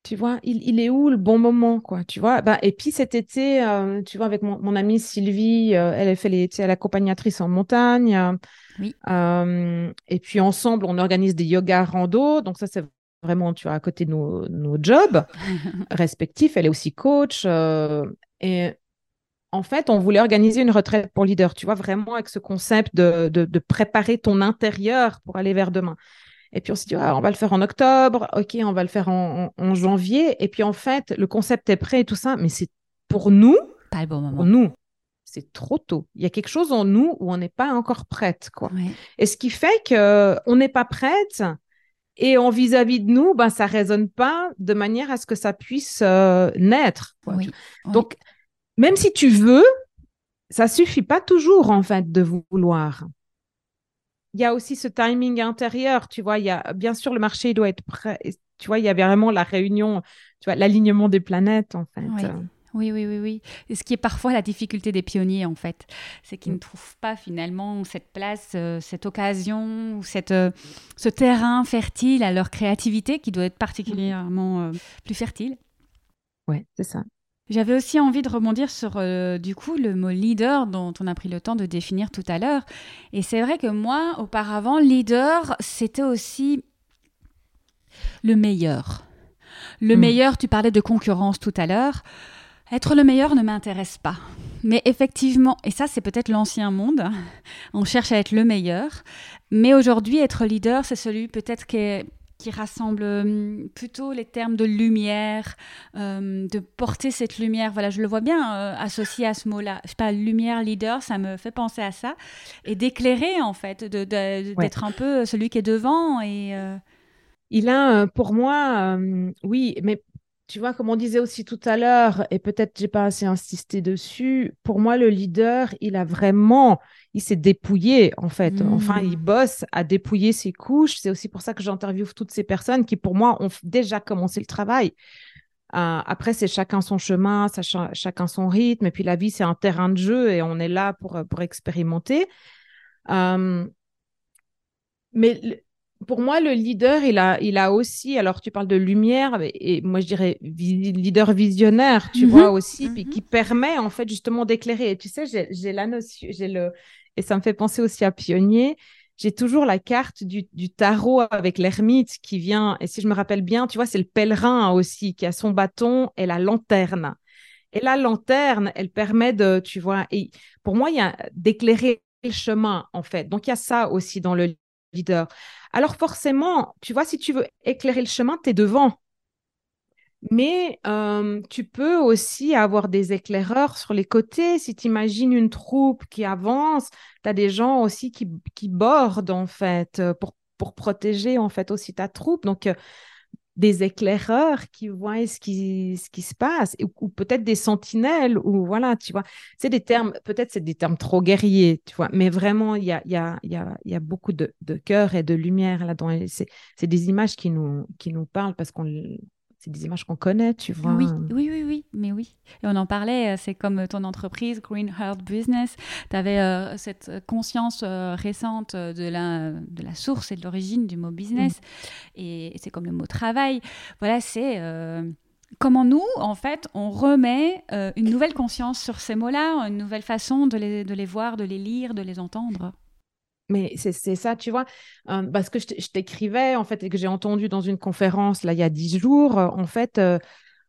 Tu vois, il, est où le bon moment, quoi, tu vois? Bah, Et puis cet été, euh, tu vois, avec mon, amie Sylvie, euh, elle a fait les, elle accompagnatrice en montagne. oui. et puis ensemble, on organise des yoga rando. Donc ça, c'est vraiment, tu vois, à côté de nos, nos jobs respectifs. Elle est aussi coach. et en fait, on voulait organiser une retraite pour leader, tu vois, vraiment avec ce concept de, de, préparer ton intérieur pour aller vers demain. Et puis on s'est dit, on va le faire en octobre, ok, on va le faire en, janvier. Et puis en fait, le concept est prêt et tout ça, mais c'est pour nous, pas le bon moment. Pour nous, c'est trop tôt. Il y a quelque chose en nous où on n'est pas encore prête, quoi. Et ce qui fait que on n'est pas prête. Et en vis-à-vis de nous, ben, ça résonne pas de manière à ce que ça puisse euh, naître. Donc, même si tu veux, ça suffit pas toujours en fait de vouloir. Il y a aussi ce timing intérieur, tu vois. Il y a bien sûr le marché doit être prêt. Tu vois, il y a vraiment la réunion, tu vois, l'alignement des planètes en fait. Oui. Oui, oui, oui, Et ce qui est parfois la difficulté des pionniers, en fait, c'est qu'ils ne mm. trouvent pas finalement cette place, euh, cette occasion, cette, euh, ce terrain fertile à leur créativité qui doit être particulièrement euh, plus fertile. Oui, c'est ça. J'avais aussi envie de rebondir sur euh, du coup le mot leader dont on a pris le temps de définir tout à l'heure. Et c'est vrai que moi, auparavant, leader, c'était aussi le meilleur. Le hmm. meilleur, tu parlais de concurrence tout à l'heure. Être le meilleur ne m'intéresse pas. Mais effectivement, et ça c'est peut-être l'ancien monde, on cherche à être le meilleur. Mais aujourd'hui, être leader, c'est celui peut-être qui est qui rassemble hum, plutôt les termes de lumière, hum, de porter cette lumière. Voilà, je le vois bien euh, associé à ce mot-là. Je sais pas, lumière, leader, ça me fait penser à ça. Et d'éclairer, en fait, d'être un peu celui qui est devant. Et, euh, Il a, euh, pour moi, oui, mais tu vois, comme on disait aussi tout à l'heure, et peut-être j'ai pas assez insisté dessus, pour moi, le leader, il a vraiment, il s'est dépouillé, en fait. Enfin, il mmh. bosse à dépouiller ses couches. C'est aussi pour ça que j'interviewe toutes ces personnes qui, pour moi, ont déjà commencé le travail. Euh, après, c'est chacun son chemin, chacun son rythme. Et puis, la vie, c'est un terrain de jeu et on est là pour, pour expérimenter. Euh, mais pour moi, le leader, il a, il a aussi, alors tu parles de lumière, et moi je dirais leader visionnaire, tu vois aussi, puis qui mhm. permet en fait justement d'éclairer. Et tu sais, j'ai la notion, j'ai le, et ça me fait penser aussi à Pionnier. J'ai toujours la carte du, du tarot avec l'ermite qui vient, et si je me rappelle bien, tu vois, c'est le pèlerin aussi qui a son bâton et la lanterne. Et la lanterne, elle permet de, tu vois, et pour moi, il y a d'éclairer le chemin en fait. Donc il y a ça aussi dans le leader. Alors forcément, tu vois, si tu veux éclairer le chemin, tu es devant. Mais euh, tu peux aussi avoir des éclaireurs sur les côtés. Si tu imagines une troupe qui avance, tu as des gens aussi qui, qui, bordent, en fait, pour, pour protéger, en fait, aussi ta troupe. Donc, euh, des éclaireurs qui voient ce qui, ce qui se passe, ou, peut-être des sentinelles, ou voilà, tu vois. C'est des termes, peut-être c'est des termes trop guerriers, tu vois, mais vraiment, il y a, y, a, y, a, y a beaucoup de, de cœur et de lumière là-dedans. C'est des images qui nous, qui nous parlent parce qu'on c'est des images qu'on connaît, tu vois. Oui, oui, oui, oui, mais oui. Et on en parlait, euh, c'est comme ton entreprise, Green Heart Business. Tu avais euh, cette conscience euh, récente de la, de la source et de l'origine du mot business. Mm. Et, c'est comme le mot travail. Voilà, c'est comment nous, en fait, on remet une nouvelle conscience sur ces mots-là, une nouvelle façon de les, de les voir, de les lire, de les entendre. Mais c'est ça, tu vois, parce que je t'écrivais, en fait, et que j'ai entendu dans une conférence, là, il y a dix jours, en fait,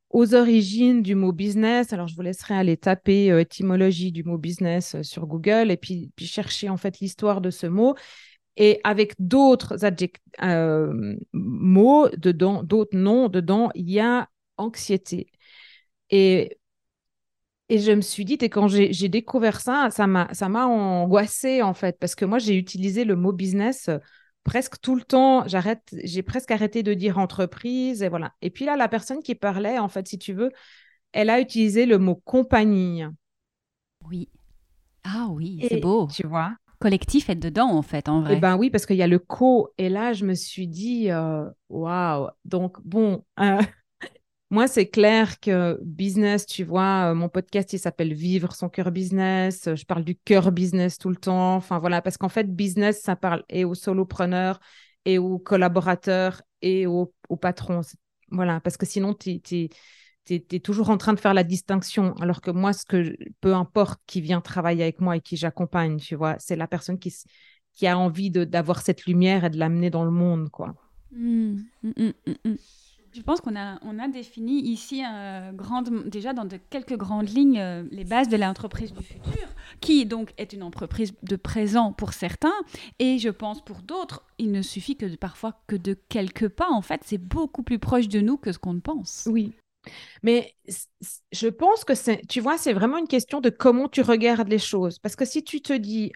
aux origines du mot business. Alors, je vous laisserai aller taper étymologie du mot business sur Google et puis, puis chercher, en fait, l'histoire de ce mot. Et avec d'autres mots dedans, d'autres noms dedans, il y a anxiété. Et et je me suis dit, et quand j'ai découvert ça, ça m'a angoissée en fait, parce que moi j'ai utilisé le mot business euh, presque tout le temps. J'arrête, j'ai presque arrêté de dire entreprise et voilà. Et puis là, la personne qui parlait, en fait, si tu veux, elle a utilisé le mot compagnie. Oui. Ah oui, c'est beau. Tu vois? Collectif est dedans en fait, en vrai. Eh ben oui, parce qu'il y a le co. Et là, je me suis dit, euh, waouh. Donc bon. Euh, moi, c'est clair que business, tu vois, mon podcast, il s'appelle Vivre son cœur business. Je parle du cœur business tout le temps. Enfin, voilà, parce qu'en fait, business, ça parle et aux solopreneurs, et aux collaborateurs, et aux, patrons. Voilà, parce que sinon, tu es, toujours en train de faire la distinction. Alors que moi, ce que peu importe qui vient travailler avec moi et qui j'accompagne, tu vois, c'est la personne qui, qui a envie d'avoir cette lumière et de l'amener dans le monde, quoi. Mmh, mmh, mmh, je pense qu'on a, on a défini ici euh, grande, déjà dans de quelques grandes lignes euh, les bases de l'entreprise du futur, qui donc est une entreprise de présent pour certains, et je pense pour d'autres, il ne suffit que parfois que de quelques pas. En fait, c'est beaucoup plus proche de nous que ce qu'on ne pense. Oui. Mais je pense que c'est, tu vois, c'est vraiment une question de comment tu regardes les choses. Parce que si tu te dis,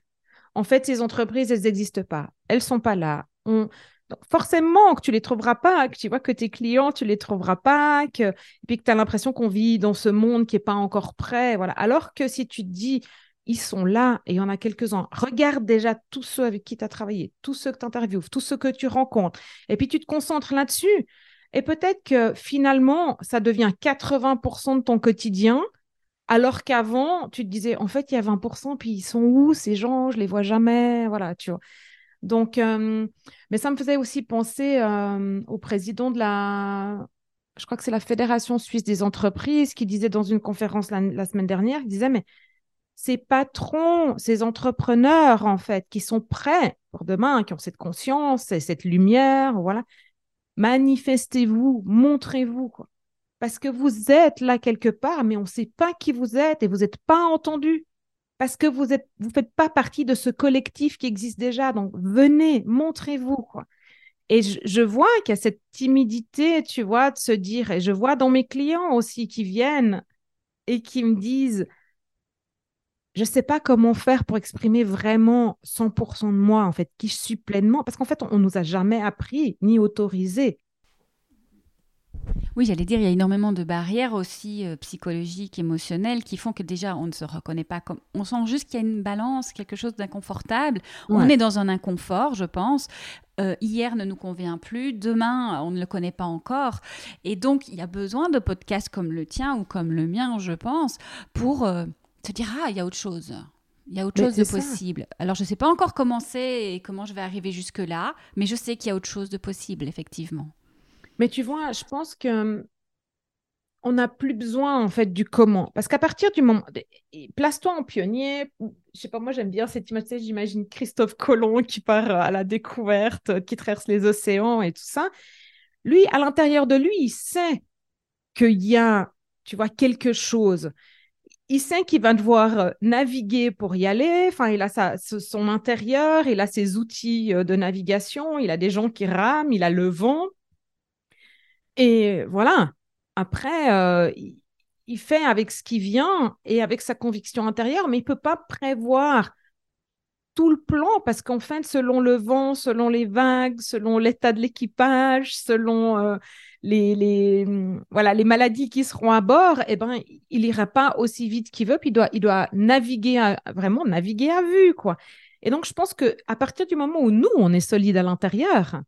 en fait, ces entreprises, elles n'existent pas, elles sont pas là. On, forcément que tu les trouveras pas, que tu vois que tes clients, tu les trouveras pas, que, et puis que tu as l'impression qu'on vit dans ce monde qui n'est pas encore prêt. Voilà. Alors que si tu te dis, ils sont là et il y en a quelques-uns, regarde déjà tous ceux avec qui tu as travaillé, tous ceux que tu interviews, tous ceux que tu rencontres, et puis tu te concentres là-dessus. Et peut-être que finalement, ça devient 80% de ton quotidien, alors qu'avant, tu te disais, en fait, il y a 20%, puis ils sont où ces gens? Je les vois jamais. Voilà, tu vois. Donc, euh, mais ça me faisait aussi penser euh, au président de la, je crois que c'est la Fédération suisse des entreprises qui disait dans une conférence la, semaine dernière, il disait, mais ces patrons, ces entrepreneurs, en fait, qui sont prêts pour demain, qui ont cette conscience et cette lumière, voilà, manifestez-vous, montrez-vous. Parce que vous êtes là quelque part, mais on ne sait pas qui vous êtes et vous n'êtes pas entendu parce que vous ne vous faites pas partie de ce collectif qui existe déjà. Donc, venez, montrez-vous. Et je, vois qu'il y a cette timidité, tu vois, de se dire, et je vois dans mes clients aussi qui viennent et qui me disent, je sais pas comment faire pour exprimer vraiment 100% de moi, en fait, qui je suis pleinement, parce qu'en fait, on ne nous a jamais appris ni autorisé oui, j'allais dire, il y a énormément de barrières aussi euh, psychologiques, émotionnelles, qui font que déjà, on ne se reconnaît pas comme... On sent juste qu'il y a une balance, quelque chose d'inconfortable. On est dans un inconfort, je pense. Euh, hier ne nous convient plus, demain, on ne le connaît pas encore. Et donc, il y a besoin de podcasts comme le tien ou comme le mien, je pense, pour euh, se dire, ah, il y a autre chose. Il y a autre chose de possible. Alors, je ne sais pas encore comment c'est et comment je vais arriver jusque-là, mais je sais qu'il y a autre chose de possible, effectivement. Mais tu vois, je pense que hum, on n'a plus besoin en fait du comment. Parce qu'à partir du moment, place-toi en pionnier. Je sais pas, moi j'aime bien cette image. J'imagine Christophe Colomb qui part à la découverte, qui traverse les océans et tout ça. Lui, à l'intérieur de lui, il sait qu'il y a, tu vois, quelque chose. Il sait qu'il va devoir euh, naviguer pour y aller. Enfin, il a sa, son intérieur, il a ses outils euh, de navigation, il a des gens qui rament, il a le vent. Et voilà, après, euh, il fait avec ce qui vient et avec sa conviction intérieure, mais il ne peut pas prévoir tout le plan parce qu'en fait, selon le vent, selon les vagues, selon l'état de l'équipage, selon euh, les, les, voilà, les maladies qui seront à bord, eh ben, il n'ira pas aussi vite qu'il veut, puis il doit, il doit naviguer, vraiment naviguer à vue. quoi. Et donc, je pense qu'à partir du moment où nous, on est solide à l'intérieur,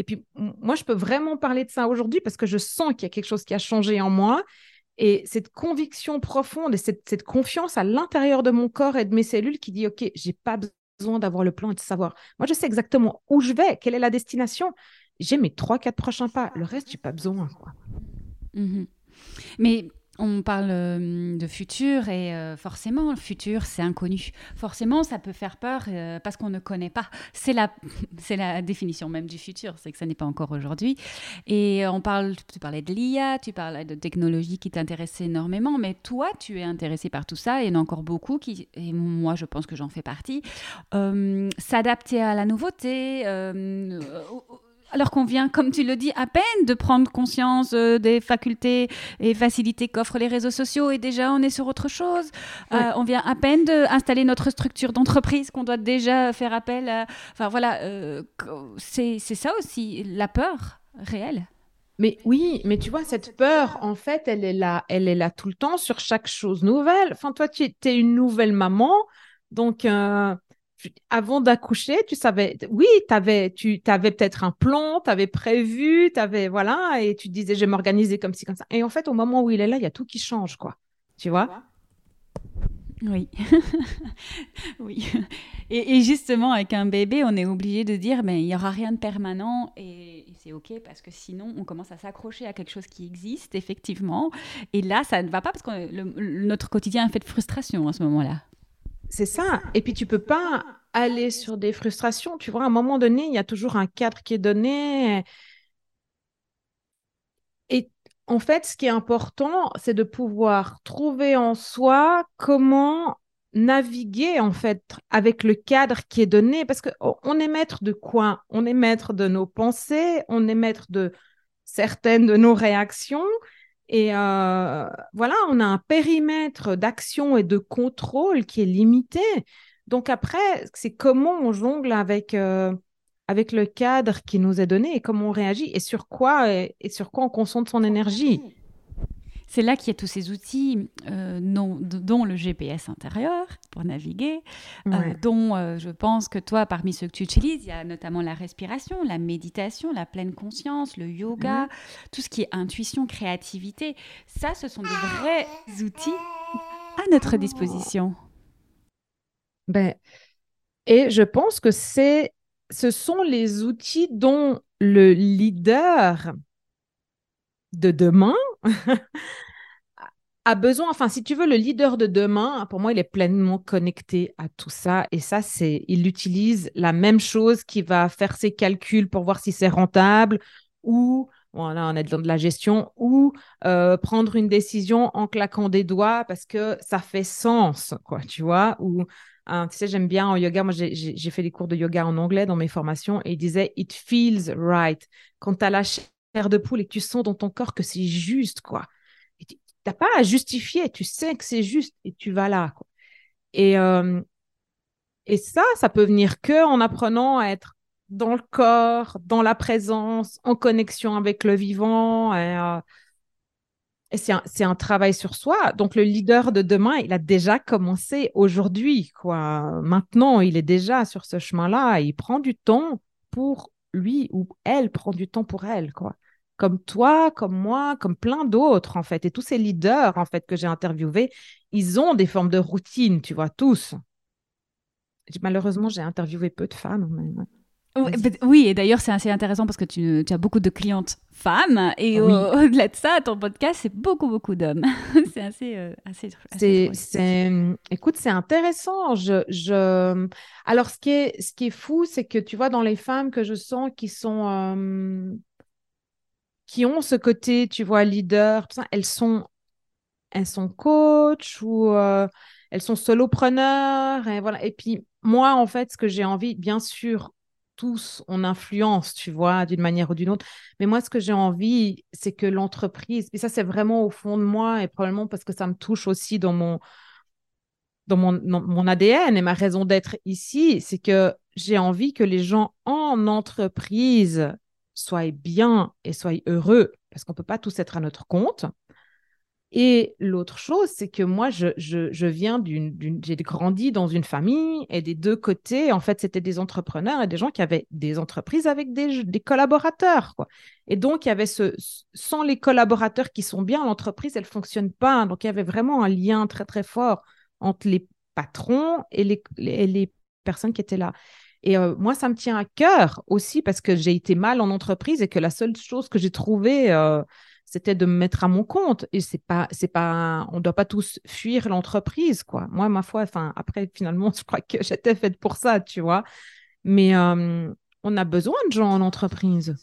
et puis, moi, je peux vraiment parler de ça aujourd'hui parce que je sens qu'il y a quelque chose qui a changé en moi. Et cette conviction profonde et cette, confiance à l'intérieur de mon corps et de mes cellules qui dit, OK, j'ai pas besoin d'avoir le plan et de savoir. Moi, je sais exactement où je vais, quelle est la destination. J'ai mes trois, quatre prochains pas. Le reste, j'ai pas besoin. Quoi. Mmh Mais on parle euh, de futur et euh, forcément, le futur, c'est inconnu. Forcément, ça peut faire peur euh, parce qu'on ne connaît pas. C'est la, la définition même du futur, c'est que ça n'est pas encore aujourd'hui. Et on parle, tu parlais de l'IA, tu parlais de technologie qui t'intéressait énormément, mais toi, tu es intéressé par tout ça. Et il y en a encore beaucoup qui, et moi, je pense que j'en fais partie, s'adapter à la nouveauté alors qu'on vient, comme tu le dis, à peine de prendre conscience euh, des facultés et facilités qu'offrent les réseaux sociaux et déjà on est sur autre chose. Euh, on vient à peine d'installer notre structure d'entreprise qu'on doit déjà faire appel à... Enfin voilà, euh, c'est ça aussi, la peur réelle. Mais oui, mais tu vois, cette peur, en fait, elle est là, elle est là tout le temps sur chaque chose nouvelle. Enfin, toi, tu es une nouvelle maman, donc avant d'accoucher, tu savais, oui, avais, tu avais peut-être un plan, tu avais prévu, tu avais, voilà, et tu disais, je vais m'organiser comme ci, comme ça. Et en fait, au moment où il est là, il y a tout qui change, quoi. Tu vois? Oui. oui. Et, justement, avec un bébé, on est obligé de dire, mais il n'y aura rien de permanent et, c'est OK parce que sinon, on commence à s'accrocher à quelque chose qui existe, effectivement. Et là, ça ne va pas parce que notre quotidien est fait de frustration à ce moment-là. C'est ça. Et puis, tu peux pas aller sur des frustrations. Tu vois, à un moment donné, il y a toujours un cadre qui est donné. Et en fait, ce qui est important, c'est de pouvoir trouver en soi comment naviguer en fait avec le cadre qui est donné parce que oh, on est maître de quoi? On est maître de nos pensées, on est maître de certaines de nos réactions et euh, voilà, on a un périmètre d'action et de contrôle qui est limité. Donc après, c'est comment on jongle avec, euh, avec le cadre qui nous est donné et comment on réagit et sur quoi, et, sur quoi on concentre son énergie. C'est là qu'il y a tous ces outils, euh, dont le GPS intérieur pour naviguer, euh, dont euh, je pense que toi, parmi ceux que tu utilises, il y a notamment la respiration, la méditation, la pleine conscience, le yoga, tout ce qui est intuition, créativité. Ça, ce sont de vrais outils à notre disposition. Ben, et je pense que c'est, ce sont les outils dont le leader de demain a besoin, enfin, si tu veux, le leader de demain, pour moi, il est pleinement connecté à tout ça. Et ça, c'est, il utilise la même chose qui va faire ses calculs pour voir si c'est rentable ou, voilà, on est dans de la gestion, ou euh, prendre une décision en claquant des doigts parce que ça fait sens, quoi, tu vois, ou hein, tu sais, j'aime bien en yoga. Moi, j'ai fait des cours de yoga en anglais dans mes formations et il disait It feels right. Quand tu as la de poule et que tu sens dans ton corps que c'est juste, quoi n'as pas à justifier, tu sais que c'est juste et tu vas là. Et, euh, et ça, ça peut venir que en apprenant à être dans le corps, dans la présence, en connexion avec le vivant. Et, euh, c'est un, un, travail sur soi. Donc, le leader de demain, il a déjà commencé aujourd'hui. quoi. Maintenant, il est déjà sur ce chemin-là. Il prend du temps pour lui ou elle prend du temps pour elle. quoi comme toi, comme moi, comme plein d'autres, en fait. Et tous ces leaders, en fait, que j'ai interviewés, ils ont des formes de routine, tu vois, tous. Malheureusement, j'ai interviewé peu de femmes. Oui, et d'ailleurs, c'est assez intéressant parce que tu, as beaucoup de clientes femmes et au-delà de ça, ton podcast, c'est beaucoup, beaucoup d'hommes. c'est assez, euh, c'est, Écoute, c'est intéressant. Je, je... Alors, ce qui, est, ce qui est fou, c'est que tu vois, dans les femmes que je sens qui sont euh, qui ont ce côté, tu vois, leader, elles sont, elles sont coach ou euh, elles sont solopreneurs. Et, voilà. et puis, moi, en fait, ce que j'ai envie, bien sûr, tous, on influence, tu vois, d'une manière ou d'une autre. Mais moi, ce que j'ai envie, c'est que l'entreprise, et ça, c'est vraiment au fond de moi, et probablement parce que ça me touche aussi dans mon, dans mon, dans mon ADN et ma raison d'être ici, c'est que j'ai envie que les gens en entreprise soyez bien et soyez heureux, parce qu'on ne peut pas tous être à notre compte. Et l'autre chose, c'est que moi, je, je, viens d'une, j'ai grandi dans une famille et des deux côtés, en fait, c'était des entrepreneurs et des gens qui avaient des entreprises avec des, des collaborateurs. Quoi. Et donc, il y avait ce, sans les collaborateurs qui sont bien, l'entreprise, elle ne fonctionne pas. Donc, il y avait vraiment un lien très, très fort entre les patrons et les, les, les personnes qui étaient là. Et euh, moi, ça me tient à cœur aussi parce que j'ai été mal en entreprise et que la seule chose que j'ai trouvée, euh, c'était de me mettre à mon compte. Et c'est pas, c'est pas, on doit pas tous fuir l'entreprise, quoi. Moi, ma foi, enfin, après, finalement, je crois que j'étais faite pour ça, tu vois. Mais on a besoin de gens en entreprise.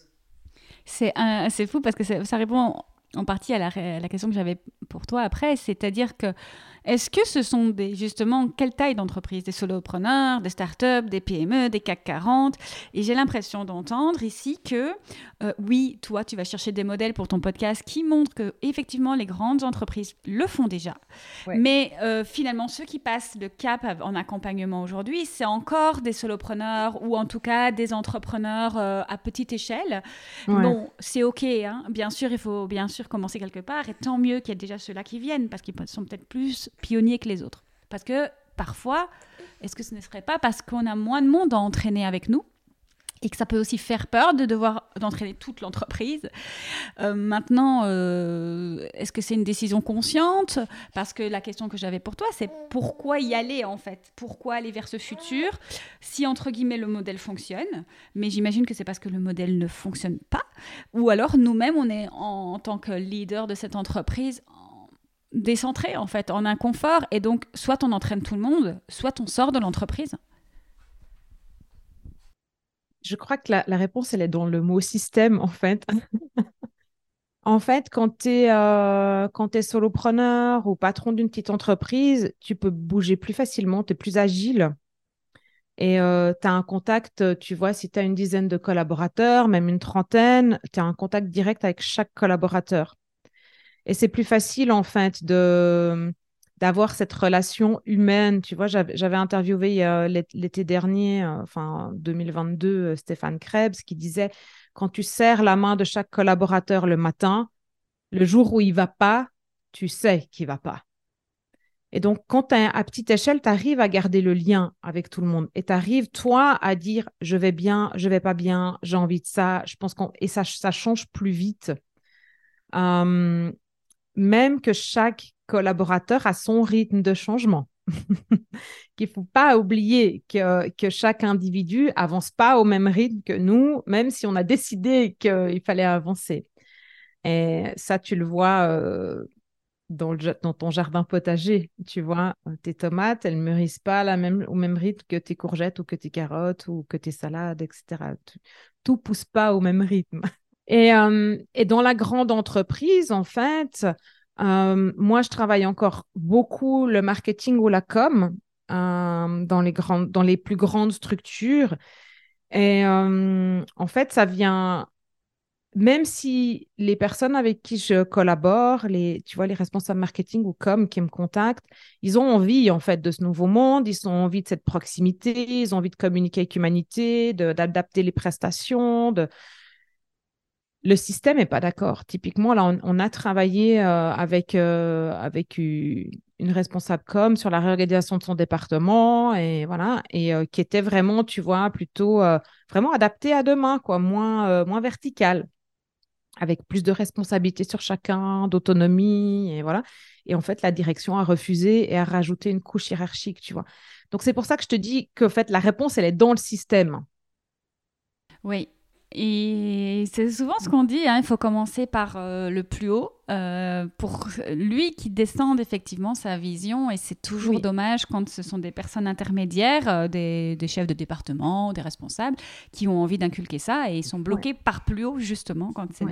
C'est, c'est fou parce que ça, répond en partie à la question que j'avais pour toi après, c'est-à-dire que est-ce que ce sont des, justement, quelle taille d'entreprise? Des solopreneurs, des startups, des PME, des CAC 40 Et j'ai l'impression d'entendre ici que, euh, oui, toi, tu vas chercher des modèles pour ton podcast qui montrent que, effectivement, les grandes entreprises le font déjà. Mais euh, finalement, ceux qui passent le cap en accompagnement aujourd'hui, c'est encore des solopreneurs ou en tout cas des entrepreneurs euh, à petite échelle. Bon, c'est OK, hein. bien sûr, il faut bien sûr commencer quelque part et tant mieux qu'il y ait déjà ceux-là qui viennent parce qu'ils sont peut-être plus pionniers que les autres. Parce que parfois, Est-ce que ce ne serait pas parce qu'on a moins de monde à entraîner avec nous et que ça peut aussi faire peur de devoir d'entraîner toute l'entreprise. Euh, maintenant, euh, est-ce que c'est une décision consciente? Parce que la question que j'avais pour toi, c'est pourquoi y aller en fait? Pourquoi aller vers ce futur? Si entre guillemets le modèle fonctionne Mais j'imagine que c'est parce que le modèle ne fonctionne pas, ou alors nous-mêmes, on est en, en tant que leader de cette entreprise décentré en fait, en inconfort, et donc soit on entraîne tout le monde, soit on sort de l'entreprise. Je crois que la, réponse, elle est dans le mot système, en fait. en fait, quand tu es, euh, solopreneur ou patron d'une petite entreprise, tu peux bouger plus facilement, tu es plus agile. Et euh, tu as un contact, tu vois, si tu as une dizaine de collaborateurs, même une trentaine, tu as un contact direct avec chaque collaborateur. Et c'est plus facile, en fait, de d'avoir cette relation humaine. Tu vois, j'avais interviewé l'été dernier, euh, enfin 2022, euh, Stéphane Krebs, qui disait quand tu serres la main de chaque collaborateur le matin, le jour où il va pas, tu sais qu'il va pas. Et donc, quand tu à petite échelle, tu arrives à garder le lien avec tout le monde. Et tu arrives, toi, à dire je vais bien, je vais pas bien, j'ai envie de ça. Je pense qu'on Et ça, ça change plus vite. Hum, même que chaque collaborateur a son rythme de changement. Qu'il ne faut pas oublier que, que chaque individu avance pas au même rythme que nous, même si on a décidé qu'il fallait avancer. Et ça, tu le vois euh, dans, ton jardin potager. Tu vois, tes tomates, elles ne mûrissent pas au même rythme que tes courgettes ou que tes carottes ou que tes salades, etc. Tout ne pousse pas au même rythme. Et, euh, et dans la grande entreprise, en fait, euh, moi, je travaille encore beaucoup le marketing ou la com euh, dans, les grandes, dans les plus grandes structures. Et en fait, ça vient, même si les personnes avec qui je collabore, les, tu vois, les responsables marketing ou com qui me contactent, ils ont envie en fait de ce nouveau monde, ils ont envie de cette proximité, ils ont envie de communiquer avec l'humanité, d'adapter les prestations, de, le système n'est pas d'accord. Typiquement, là, on, a travaillé euh, avec, euh, avec une responsable com sur la réorganisation de son département et voilà, et euh, qui était vraiment, tu vois, plutôt vraiment adapté à demain, quoi, moins, moins vertical, avec plus de responsabilité sur chacun, d'autonomie et voilà. Et en fait, la direction a refusé et a rajouté une couche hiérarchique, tu vois. Donc c'est pour ça que je te dis que en fait, la réponse, elle est dans le système. Oui, et c'est souvent ce qu'on dit, hein, il faut commencer par euh, le plus haut. Euh, pour lui qui descende effectivement sa vision. Et c'est toujours dommage quand ce sont des personnes intermédiaires, euh, des, chefs de département, des responsables, qui ont envie d'inculquer ça et ils sont bloqués par plus haut justement quand c'est...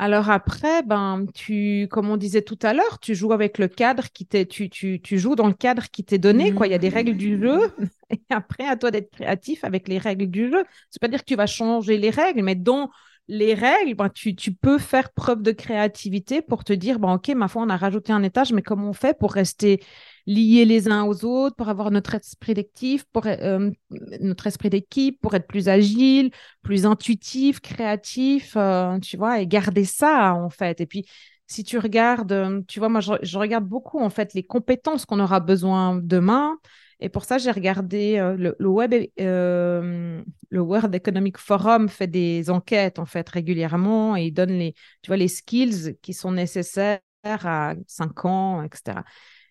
Alors après, ben, tu, comme on disait tout à l'heure, tu joues avec le cadre qui t'est, tu, tu, tu, joues dans le cadre qui t'est donné, quoi. Il y a des règles du jeu. Mmh. Et après, à toi d'être créatif avec les règles du jeu. C'est pas dire que tu vas changer les règles, mais dans les règles, ben, tu, tu, peux faire preuve de créativité pour te dire, ben, OK, ma foi, on a rajouté un étage, mais comment on fait pour rester liés les uns aux autres, pour avoir notre esprit d'équipe, pour euh, notre esprit d'équipe, pour être plus agile, plus intuitif, créatif, euh, tu vois, et garder ça en fait. Et puis si tu regardes, euh, tu vois, moi je, regarde beaucoup en fait les compétences qu'on aura besoin demain. Et pour ça, j'ai regardé le, web, le World Economic Forum fait des enquêtes en fait régulièrement et il donne les, tu vois, les skills qui sont nécessaires à 5 ans, etc.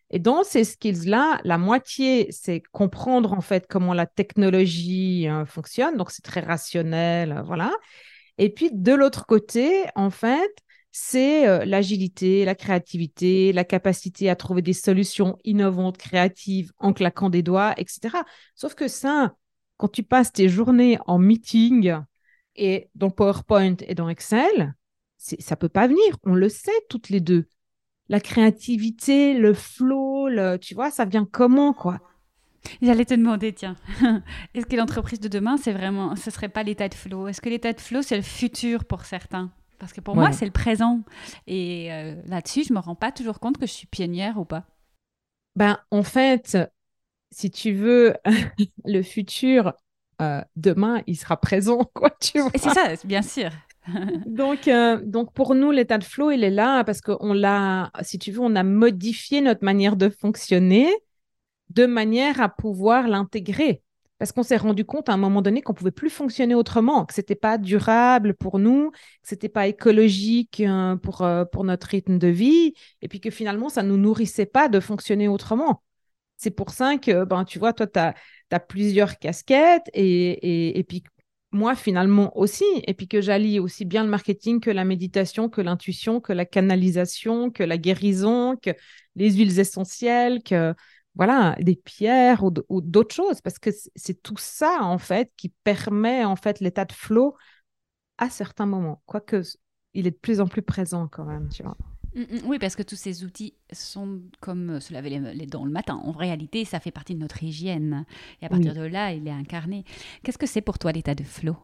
Et dans ces skills-là, la moitié, c'est comprendre en fait comment la technologie euh, fonctionne. Donc, c'est très rationnel, euh, voilà. Et puis, de l'autre côté, en fait, c'est euh, l'agilité, la créativité, la capacité à trouver des solutions innovantes, créatives, en claquant des doigts, etc. Sauf que ça, quand tu passes tes journées en meeting et dans PowerPoint et dans Excel, ça peut pas venir. On le sait toutes les deux la créativité, le flow, le, tu vois, ça vient comment, quoi? J'allais te demander, tiens, est-ce que l'entreprise de demain, c'est vraiment, ce serait pas l'état de flow? Est-ce que l'état de flow, c'est le futur pour certains? Parce que pour moi, c'est le présent. Et euh, là-dessus, je me rends pas toujours compte que je suis pionnière ou pas. Ben, en fait, si tu veux, le futur, euh, demain, il sera présent, quoi, tu vois. C'est ça, bien sûr. donc, euh, donc, pour nous, l'état de flow, il est là parce qu'on l'a, si tu veux, on a modifié notre manière de fonctionner de manière à pouvoir l'intégrer. Parce qu'on s'est rendu compte à un moment donné qu'on ne pouvait plus fonctionner autrement, que ce n'était pas durable pour nous, que ce n'était pas écologique euh, pour, euh, pour notre rythme de vie, et puis que finalement, ça ne nous nourrissait pas de fonctionner autrement. C'est pour ça que, ben, tu vois, toi, tu as, plusieurs casquettes, et, et, et, puis moi, finalement aussi, et puis que j'allie aussi bien le marketing que la méditation, que l'intuition, que la canalisation, que la guérison, que les huiles essentielles, que voilà, des pierres ou d'autres choses, parce que c'est tout ça, en fait, qui permet, en fait, l'état de flow à certains moments, quoique il est de plus en plus présent quand même. Mmh, mmh, oui, parce que tous ces outils sont comme se laver les, dents le matin. En réalité, ça fait partie de notre hygiène. Et à partir de là, il est incarné. Qu'est-ce que c'est pour toi l'état de flow?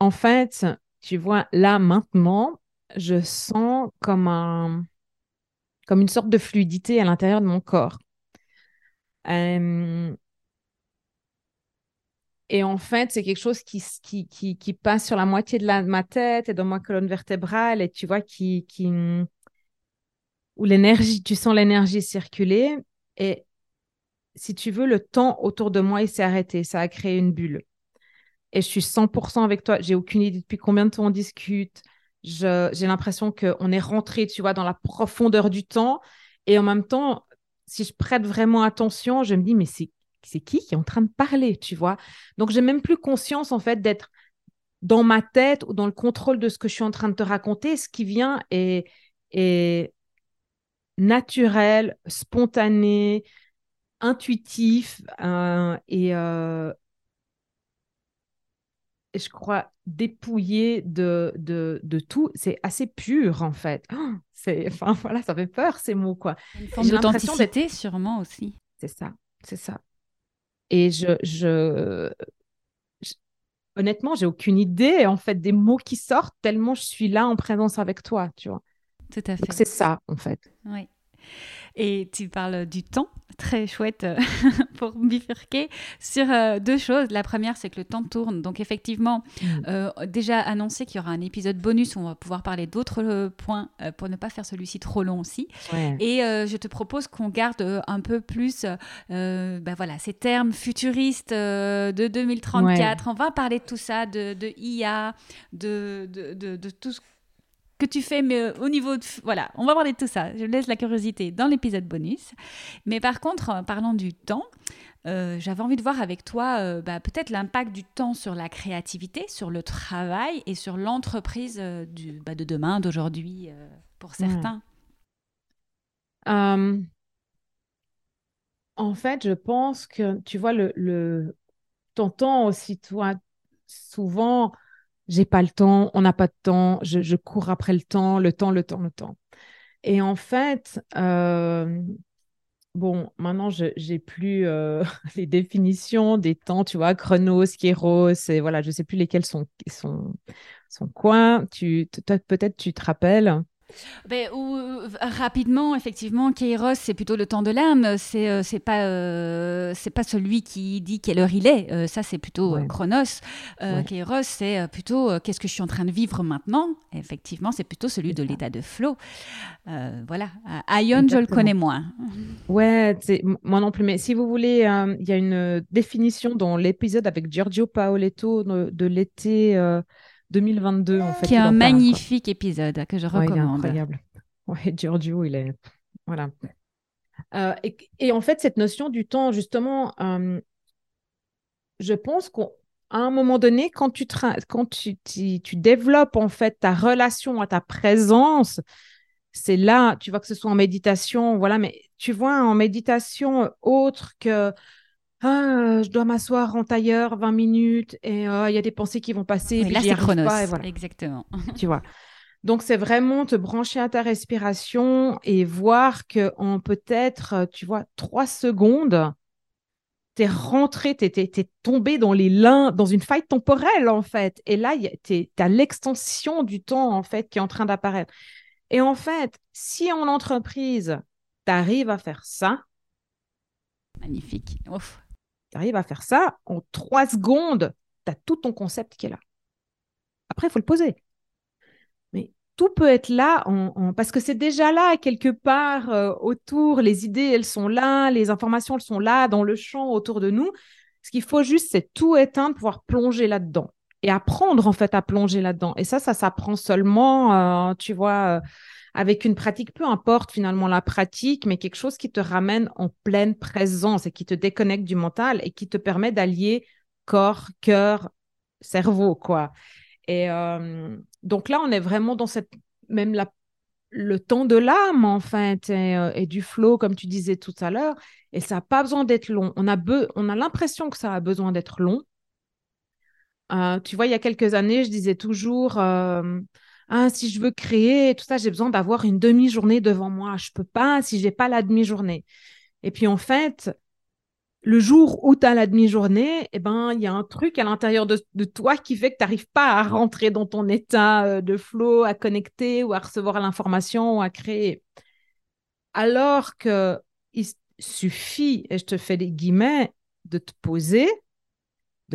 En fait, tu vois, là, maintenant, je sens comme un comme une sorte de fluidité à l'intérieur de mon corps. Euh, et en fait, c'est quelque chose qui, passe sur la moitié de, ma tête et dans ma colonne vertébrale, et tu vois, qui, qui, où l'énergie, tu sens l'énergie circuler. Et si tu veux, le temps autour de moi, il s'est arrêté. Ça a créé une bulle. Et je suis 100% avec toi. J'ai aucune idée depuis combien de temps on discute j'ai l'impression qu'on est rentré, tu vois, dans la profondeur du temps. Et en même temps, si je prête vraiment attention, je me dis, mais c'est qui qui est en train de parler, tu vois Donc, j'ai même plus conscience, en fait, d'être dans ma tête ou dans le contrôle de ce que je suis en train de te raconter. Ce qui vient est, est naturel, spontané, intuitif euh, et, euh, je crois, dépouillé de, de, de tout. C'est assez pur, en fait. c'est, enfin, voilà, ça fait peur, ces mots, quoi. Une forme d'authenticité, sûrement, aussi. C'est ça, c'est ça. Et je, je, honnêtement, j'ai aucune idée, en fait, des mots qui sortent tellement je suis là en présence avec toi, tu vois. Tout à fait. C'est ça, en fait. Oui. Et tu parles du temps, très chouette euh, pour bifurquer sur euh, deux choses. La première, c'est que le temps tourne. Donc effectivement, mm. euh, déjà annoncé qu'il y aura un épisode bonus où on va pouvoir parler d'autres points pour ne pas faire celui-ci trop long aussi. Et je te propose qu'on garde un peu plus ben voilà, ces termes futuristes de 2034. On va parler de tout ça, de, de IA, de, de, de, de tout ce que tu fais, mais euh, au niveau de... Voilà, on va parler de tout ça. Je laisse la curiosité dans l'épisode bonus. Mais par contre, parlant du temps, euh, j'avais envie de voir avec toi euh, bah, peut-être l'impact du temps sur la créativité, sur le travail et sur l'entreprise du, bah, de demain, d'aujourd'hui, pour hmm. certains. En fait, je pense que, tu vois, le, le... t'entends aussi, toi, souvent j'ai pas le temps, on n'a pas de temps, je, cours après le temps, le temps, le temps, le temps. Et en fait, euh, bon, maintenant, je j'ai plus euh, les définitions des temps, tu vois, chronos, kairos, et voilà, je sais plus lesquels sont, sont, sont quoi. Tu, peut-être tu te rappelles ben, ou, euh, rapidement, effectivement, Kairos, c'est plutôt le temps de l'âme. C'est euh, c'est pas euh, c'est pas celui qui dit quelle heure il est. ça, c'est plutôt Chronos. Kairos, c'est plutôt qu'est-ce que je suis en train de vivre maintenant? effectivement, c'est plutôt celui de l'état de flow. voilà. Ion, je le connais moins. Ouais, moi non plus. Mais si vous voulez, il y a une définition dans l'épisode avec Giorgio Paoletto de l'été 2022, en fait. Qui est un magnifique épisode que je recommande. est incroyable. Ouais, Giorgio, il est. Voilà. Euh, et, en fait, cette notion du temps, justement, euh, je pense qu'à un moment donné, quand tu, quand tu, tu, développes en fait ta relation à ta présence, c'est là, tu vois que ce soit en méditation, voilà, mais tu vois en méditation autre que ah, je dois m'asseoir en tailleur 20 minutes et euh, il y a des pensées qui vont passer. et là, c'est chronos. Pas, voilà. Exactement. tu vois. Donc, c'est vraiment te brancher à ta respiration et voir que en peut-être, tu vois, trois secondes, tu es rentré, tu es, tombé dans les lins, dans une faille temporelle, en fait. Et là, tu as l'extension du temps, en fait, qui est en train d'apparaître. Et en fait, si en entreprise, tu arrives à faire ça, Magnifique. Ouf tu arrives à faire ça, en trois secondes, tu as tout ton concept qui est là. Après, il faut le poser. Mais tout peut être là, parce que c'est déjà là quelque part euh, autour, les idées, elles sont là, les informations, elles sont là dans le champ autour de nous. Ce qu'il faut juste, c'est tout éteindre, pouvoir plonger là-dedans et apprendre en fait à plonger là-dedans. Et ça, ça s'apprend seulement, euh, tu vois, euh, avec une pratique, peu importe finalement la pratique, mais quelque chose qui te ramène en pleine présence et qui te déconnecte du mental et qui te permet d'allier corps, cœur, cerveau, quoi. Et euh, donc là, on est vraiment dans cette même le temps de l'âme, en fait, euh, et, du flow, comme tu disais tout à l'heure. Et ça n'a pas besoin d'être long. On a, a l'impression que ça a besoin d'être long. Euh, tu vois, il y a quelques années, je disais toujours, ah, si je veux créer tout ça, j'ai besoin d'avoir une demi-journée devant moi. Je peux pas si j'ai pas la demi-journée. Et puis en fait, le jour où tu as la demi-journée, eh ben, il y a un truc à l'intérieur de, toi qui fait que tu n'arrives pas à rentrer dans ton état euh, de flow, à connecter ou à recevoir l'information ou à créer. Alors que il suffit, et je te fais des guillemets, de te poser,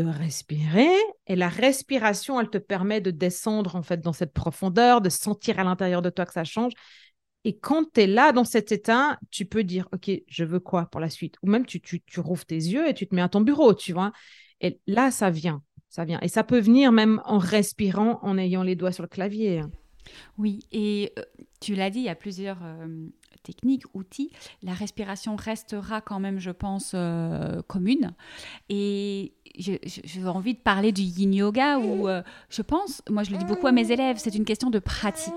de respirer, et la respiration, elle te permet de descendre en fait dans cette profondeur, de sentir à l'intérieur de toi que ça change. Et quand tu es là dans cet état, tu peux dire, OK, je veux quoi pour la suite? Ou même tu, tu, tu rouvres tes yeux et tu te mets à ton bureau, tu vois. Et là, ça vient, ça vient. Et ça peut venir même en respirant, en ayant les doigts sur le clavier. Oui, et euh, tu l'as dit, il y a plusieurs euh, techniques, outils. La respiration restera quand même, je pense, euh, commune. Et j'ai envie de parler du yin yoga où euh, je pense, moi je le dis beaucoup à mes élèves, c'est une question de pratique.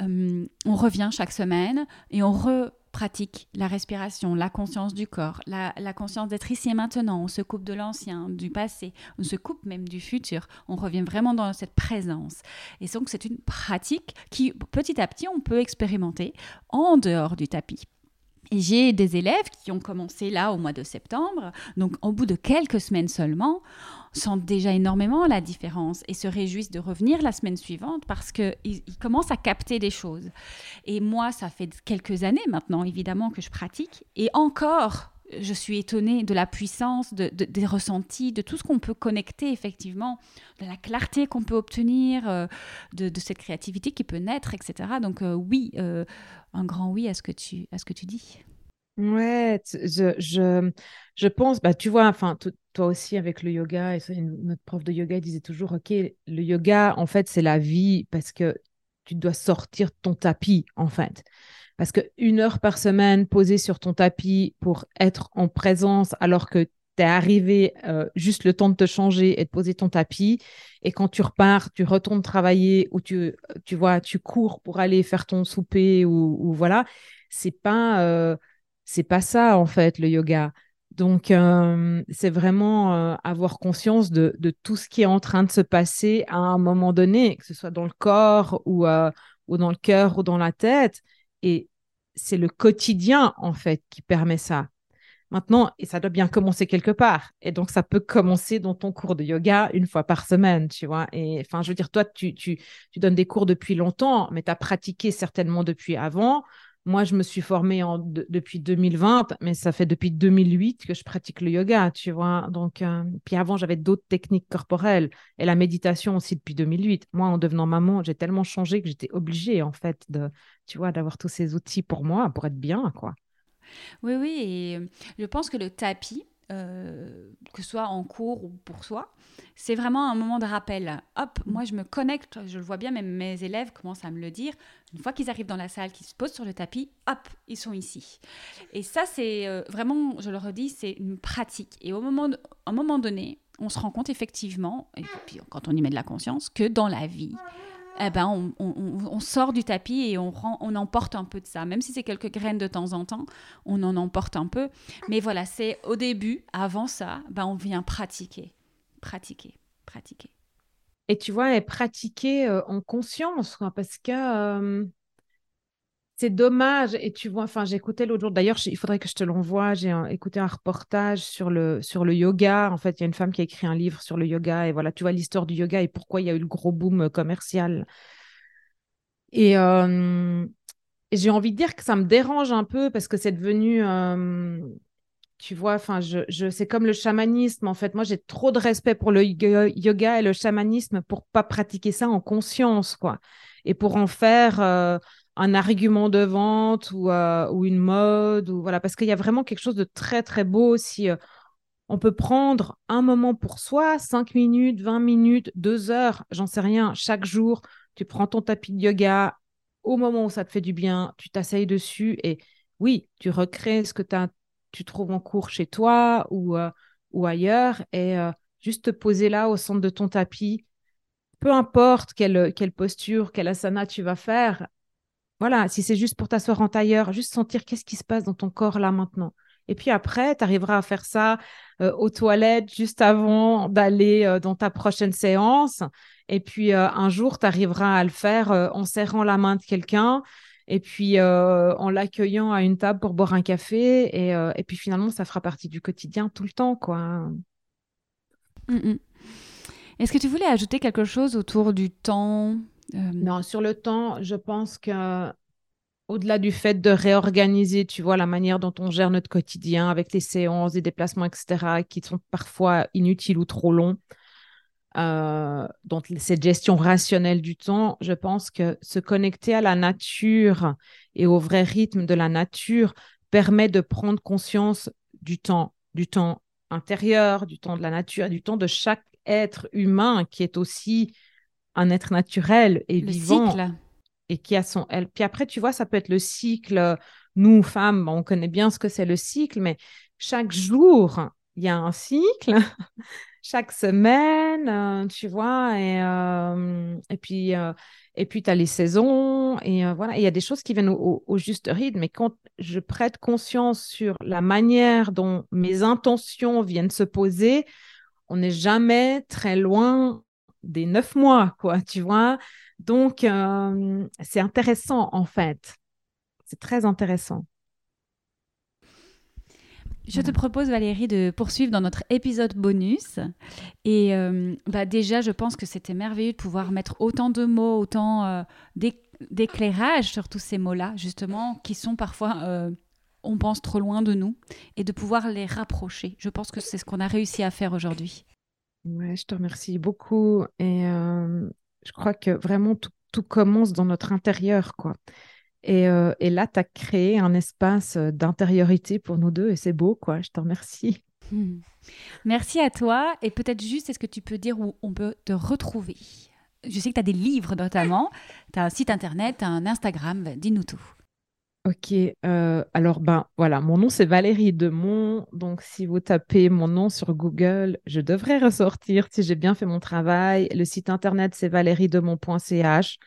Euh, on revient chaque semaine et on repratique la respiration, la conscience du corps, la, conscience d'être ici et maintenant. On se coupe de l'ancien, du passé, on se coupe même du futur. On revient vraiment dans cette présence. Et donc c'est une pratique qui petit à petit on peut expérimenter en dehors du tapis. J'ai des élèves qui ont commencé là au mois de septembre, donc au bout de quelques semaines seulement, sentent déjà énormément la différence et se réjouissent de revenir la semaine suivante parce qu'ils ils commencent à capter des choses. Et moi, ça fait quelques années maintenant, évidemment, que je pratique. Et encore, je suis étonnée de la puissance, de, des ressentis, de tout ce qu'on peut connecter effectivement, de la clarté qu'on peut obtenir, euh, de, cette créativité qui peut naître, etc. Donc euh, oui, euh, un grand oui à ce que tu, à ce que tu dis. Ouais, je, je, je pense, bah, tu vois, enfin, toi aussi avec le yoga, et notre prof de yoga disait toujours, OK, le yoga, en fait, c'est la vie parce que tu dois sortir ton tapis, en fait. Parce qu'une heure par semaine posée sur ton tapis pour être en présence alors que tu es arrivé euh, juste le temps de te changer et de poser ton tapis, et quand tu repars, tu retournes travailler ou tu, tu vois, tu cours pour aller faire ton souper ou, voilà, c'est pas, euh, pas ça en fait le yoga. Donc, euh, c'est vraiment avoir conscience de, de, tout ce qui est en train de se passer à un moment donné, que ce soit dans le corps ou, ou dans le cœur ou dans la tête. Et c'est le quotidien, en fait, qui permet ça. Maintenant, et ça doit bien commencer quelque part. Et donc, ça peut commencer dans ton cours de yoga une fois par semaine, tu vois. Et enfin, je veux dire, toi, tu, tu, tu donnes des cours depuis longtemps, mais tu as pratiqué certainement depuis avant. Moi, je me suis formée en, depuis 2020, mais ça fait depuis 2008 que je pratique le yoga, tu vois. Donc, euh, puis avant, j'avais d'autres techniques corporelles et la méditation aussi depuis 2008. Moi, en devenant maman, j'ai tellement changé que j'étais obligée, en fait, de, tu vois, d'avoir tous ces outils pour moi, pour être bien, quoi. Oui, oui, et euh, je pense que le tapis, euh, que ce soit en cours ou pour soi, c'est vraiment un moment de rappel. Hop, moi je me connecte, je le vois bien, même mes élèves commencent à me le dire. Une fois qu'ils arrivent dans la salle, qu'ils se posent sur le tapis, hop, ils sont ici. Et ça, c'est euh, vraiment, je le redis, c'est une pratique. Et au moment, un moment donné, on se rend compte effectivement, et puis quand on y met de la conscience, que dans la vie, eh ben, on, sort du tapis et on, on emporte un peu de ça. Même si c'est quelques graines de temps en temps, on en emporte un peu. Mais voilà, c'est au début, avant ça, ben, on vient pratiquer, pratiquer, pratiquer. Et tu vois, pratiquer euh, en conscience, parce que euh, c'est dommage. Et tu vois, enfin, écouté l'autre jour, d'ailleurs, il faudrait que je te l'envoie. J'ai écouté un reportage sur le, sur le yoga. En fait, il y a une femme qui a écrit un livre sur le yoga. Et voilà, tu vois l'histoire du yoga et pourquoi il y a eu le gros boom commercial. Et, euh, j'ai envie de dire que ça me dérange un peu parce que c'est devenu. Euh, tu vois, enfin, je, je c'est comme le chamanisme. En fait, moi, j'ai trop de respect pour le yoga et le chamanisme pour pas pratiquer ça en conscience, quoi. et pour en faire un argument de vente ou, ou une mode ou voilà parce qu'il y a vraiment quelque chose de très très beau si on peut prendre un moment pour soi, 5 minutes, 20 minutes, 2 heures, j'en sais rien, chaque jour, tu prends ton tapis de yoga, au moment où ça te fait du bien, tu t'asseyes dessus et oui, tu recrées ce que tu trouves en cours chez toi ou, euh, ou ailleurs et euh, juste te poser là au centre de ton tapis, peu importe quelle, posture, quelle asana tu vas faire. Voilà, si c'est juste pour t'asseoir en tailleur, juste sentir qu'est-ce qui se passe dans ton corps là maintenant. Et puis après, tu arriveras à faire ça euh, aux toilettes juste avant d'aller euh, dans ta prochaine séance. Et puis euh, un jour, tu arriveras à le faire en serrant la main de quelqu'un et puis en l'accueillant à une table pour boire un café. Et, puis finalement, ça fera partie du quotidien tout le temps. quoi. Mm, mm. Est-ce que tu voulais ajouter quelque chose autour du temps? Non, sur le temps, je pense que au-delà du fait de réorganiser, tu vois, la manière dont on gère notre quotidien avec les séances, les déplacements, etc., qui sont parfois inutiles ou trop longs, euh, donc cette gestion rationnelle du temps, je pense que se connecter à la nature et au vrai rythme de la nature permet de prendre conscience du temps, du temps intérieur, du temps de la nature, du temps de chaque être humain qui est aussi un être naturel et Le vivant. Cycle et qui a son elle. Puis après, tu vois, ça peut être le cycle. Euh, nous, femmes, on connaît bien ce que c'est le cycle, mais chaque jour, il y a un cycle. chaque semaine, euh, tu vois, et, euh, et puis, et puis tu as les saisons, et voilà, il y a des choses qui viennent au, au, juste rythme, mais quand je prête conscience sur la manière dont mes intentions viennent se poser, on n'est jamais très loin des neuf mois, quoi, tu vois. Donc, euh, c'est intéressant en fait. C'est très intéressant. Je te propose, Valérie, de poursuivre dans notre épisode bonus. Et euh, bah déjà, je pense que c'était merveilleux de pouvoir mettre autant de mots, autant euh, d'éclairage sur tous ces mots-là, justement, qui sont parfois, on pense, trop loin de nous, et de pouvoir les rapprocher. Je pense que c'est ce qu'on a réussi à faire aujourd'hui. Ouais, je te remercie beaucoup. Et je crois que vraiment tout, commence dans notre intérieur, quoi. Et, euh, là, tu as créé un espace euh, d'intériorité pour nous deux et c'est beau, quoi. Je te remercie. Merci à toi. Et peut-être juste, est-ce que tu peux dire où on peut te retrouver? Je sais que tu as des livres notamment, tu as un site internet, as un Instagram, dis-nous tout. Ok, euh, alors ben voilà, mon nom c'est Valérie Demont, donc si vous tapez mon nom sur Google, je devrais ressortir si j'ai bien fait mon travail. Le site internet c'est valeriedemont.ch.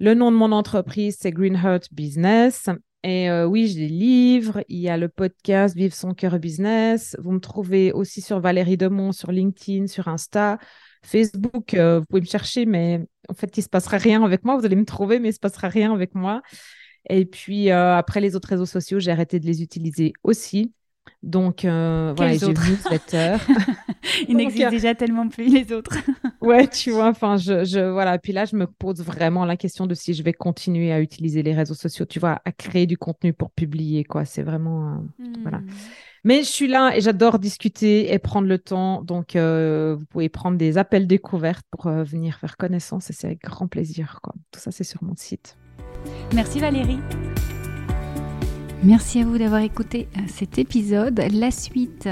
Le nom de mon entreprise c'est Green Heart Business. Et euh, oui, j'ai des livres, il y a le podcast Vive son cœur business. Vous me trouvez aussi sur Valérie Demont, sur LinkedIn, sur Insta. Facebook, euh, vous pouvez me chercher, mais en fait, il ne se passera rien avec moi. Vous allez me trouver, mais il ne se passera rien avec moi. Et puis euh, après les autres réseaux sociaux, j'ai arrêté de les utiliser aussi. Donc euh, voilà, j'ai newsletter. Il n'existe euh, déjà tellement plus les autres. ouais, tu vois, enfin je, je voilà, puis là je me pose vraiment la question de si je vais continuer à utiliser les réseaux sociaux, tu vois, à créer du contenu pour publier quoi, c'est vraiment voilà. Hmm. Mais je suis là et j'adore discuter et prendre le temps. Donc, vous pouvez prendre des appels découvertes pour venir faire connaissance et c'est avec grand plaisir. Quoi. Tout ça, c'est sur mon site. Merci Valérie. Merci à vous d'avoir écouté euh, cet épisode. La suite,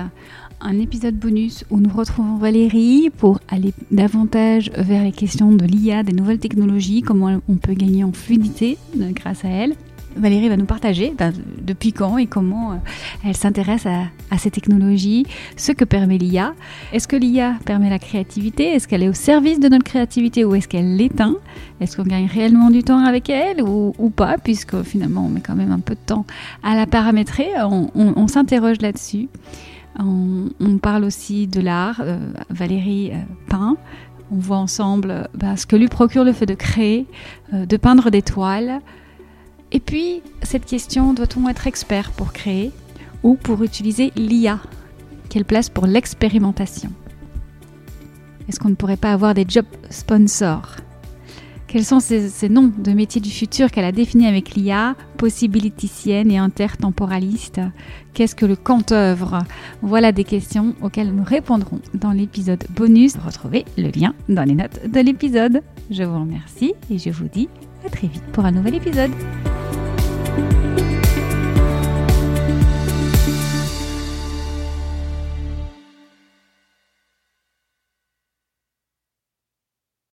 un épisode bonus où nous retrouvons Valérie pour aller davantage vers les questions de l'IA, des nouvelles technologies, comment on peut gagner en fluidité euh, grâce à elle. Valérie va nous partager ben, depuis quand et comment euh, elle s'intéresse à, ces technologies, ce que permet l'IA. Est-ce que l'IA permet la créativité? Est-ce qu'elle est au service de notre créativité ou est-ce qu'elle l'éteint? Est-ce qu'on gagne réellement du temps avec elle ou, pas Puisque finalement on met quand même un peu de temps à la paramétrer? On, s'interroge là-dessus. On, parle aussi de l'art. Euh, Valérie euh, peint. On voit ensemble ben, ce que lui procure le fait de créer, de peindre des toiles. Et puis, cette question, doit-on être expert pour créer ou pour utiliser l'IA Quelle place pour l'expérimentation? Est-ce qu'on ne pourrait pas avoir des jobs sponsors? Quels sont ces, noms de métiers du futur qu'elle a définis avec l'IA, possibiliticienne et intertemporaliste? Qu'est-ce que le quant-œuvre Voilà des questions auxquelles nous répondrons dans l'épisode bonus. Retrouvez le lien dans les notes de l'épisode. Je vous remercie et je vous dis à très vite pour un nouvel épisode.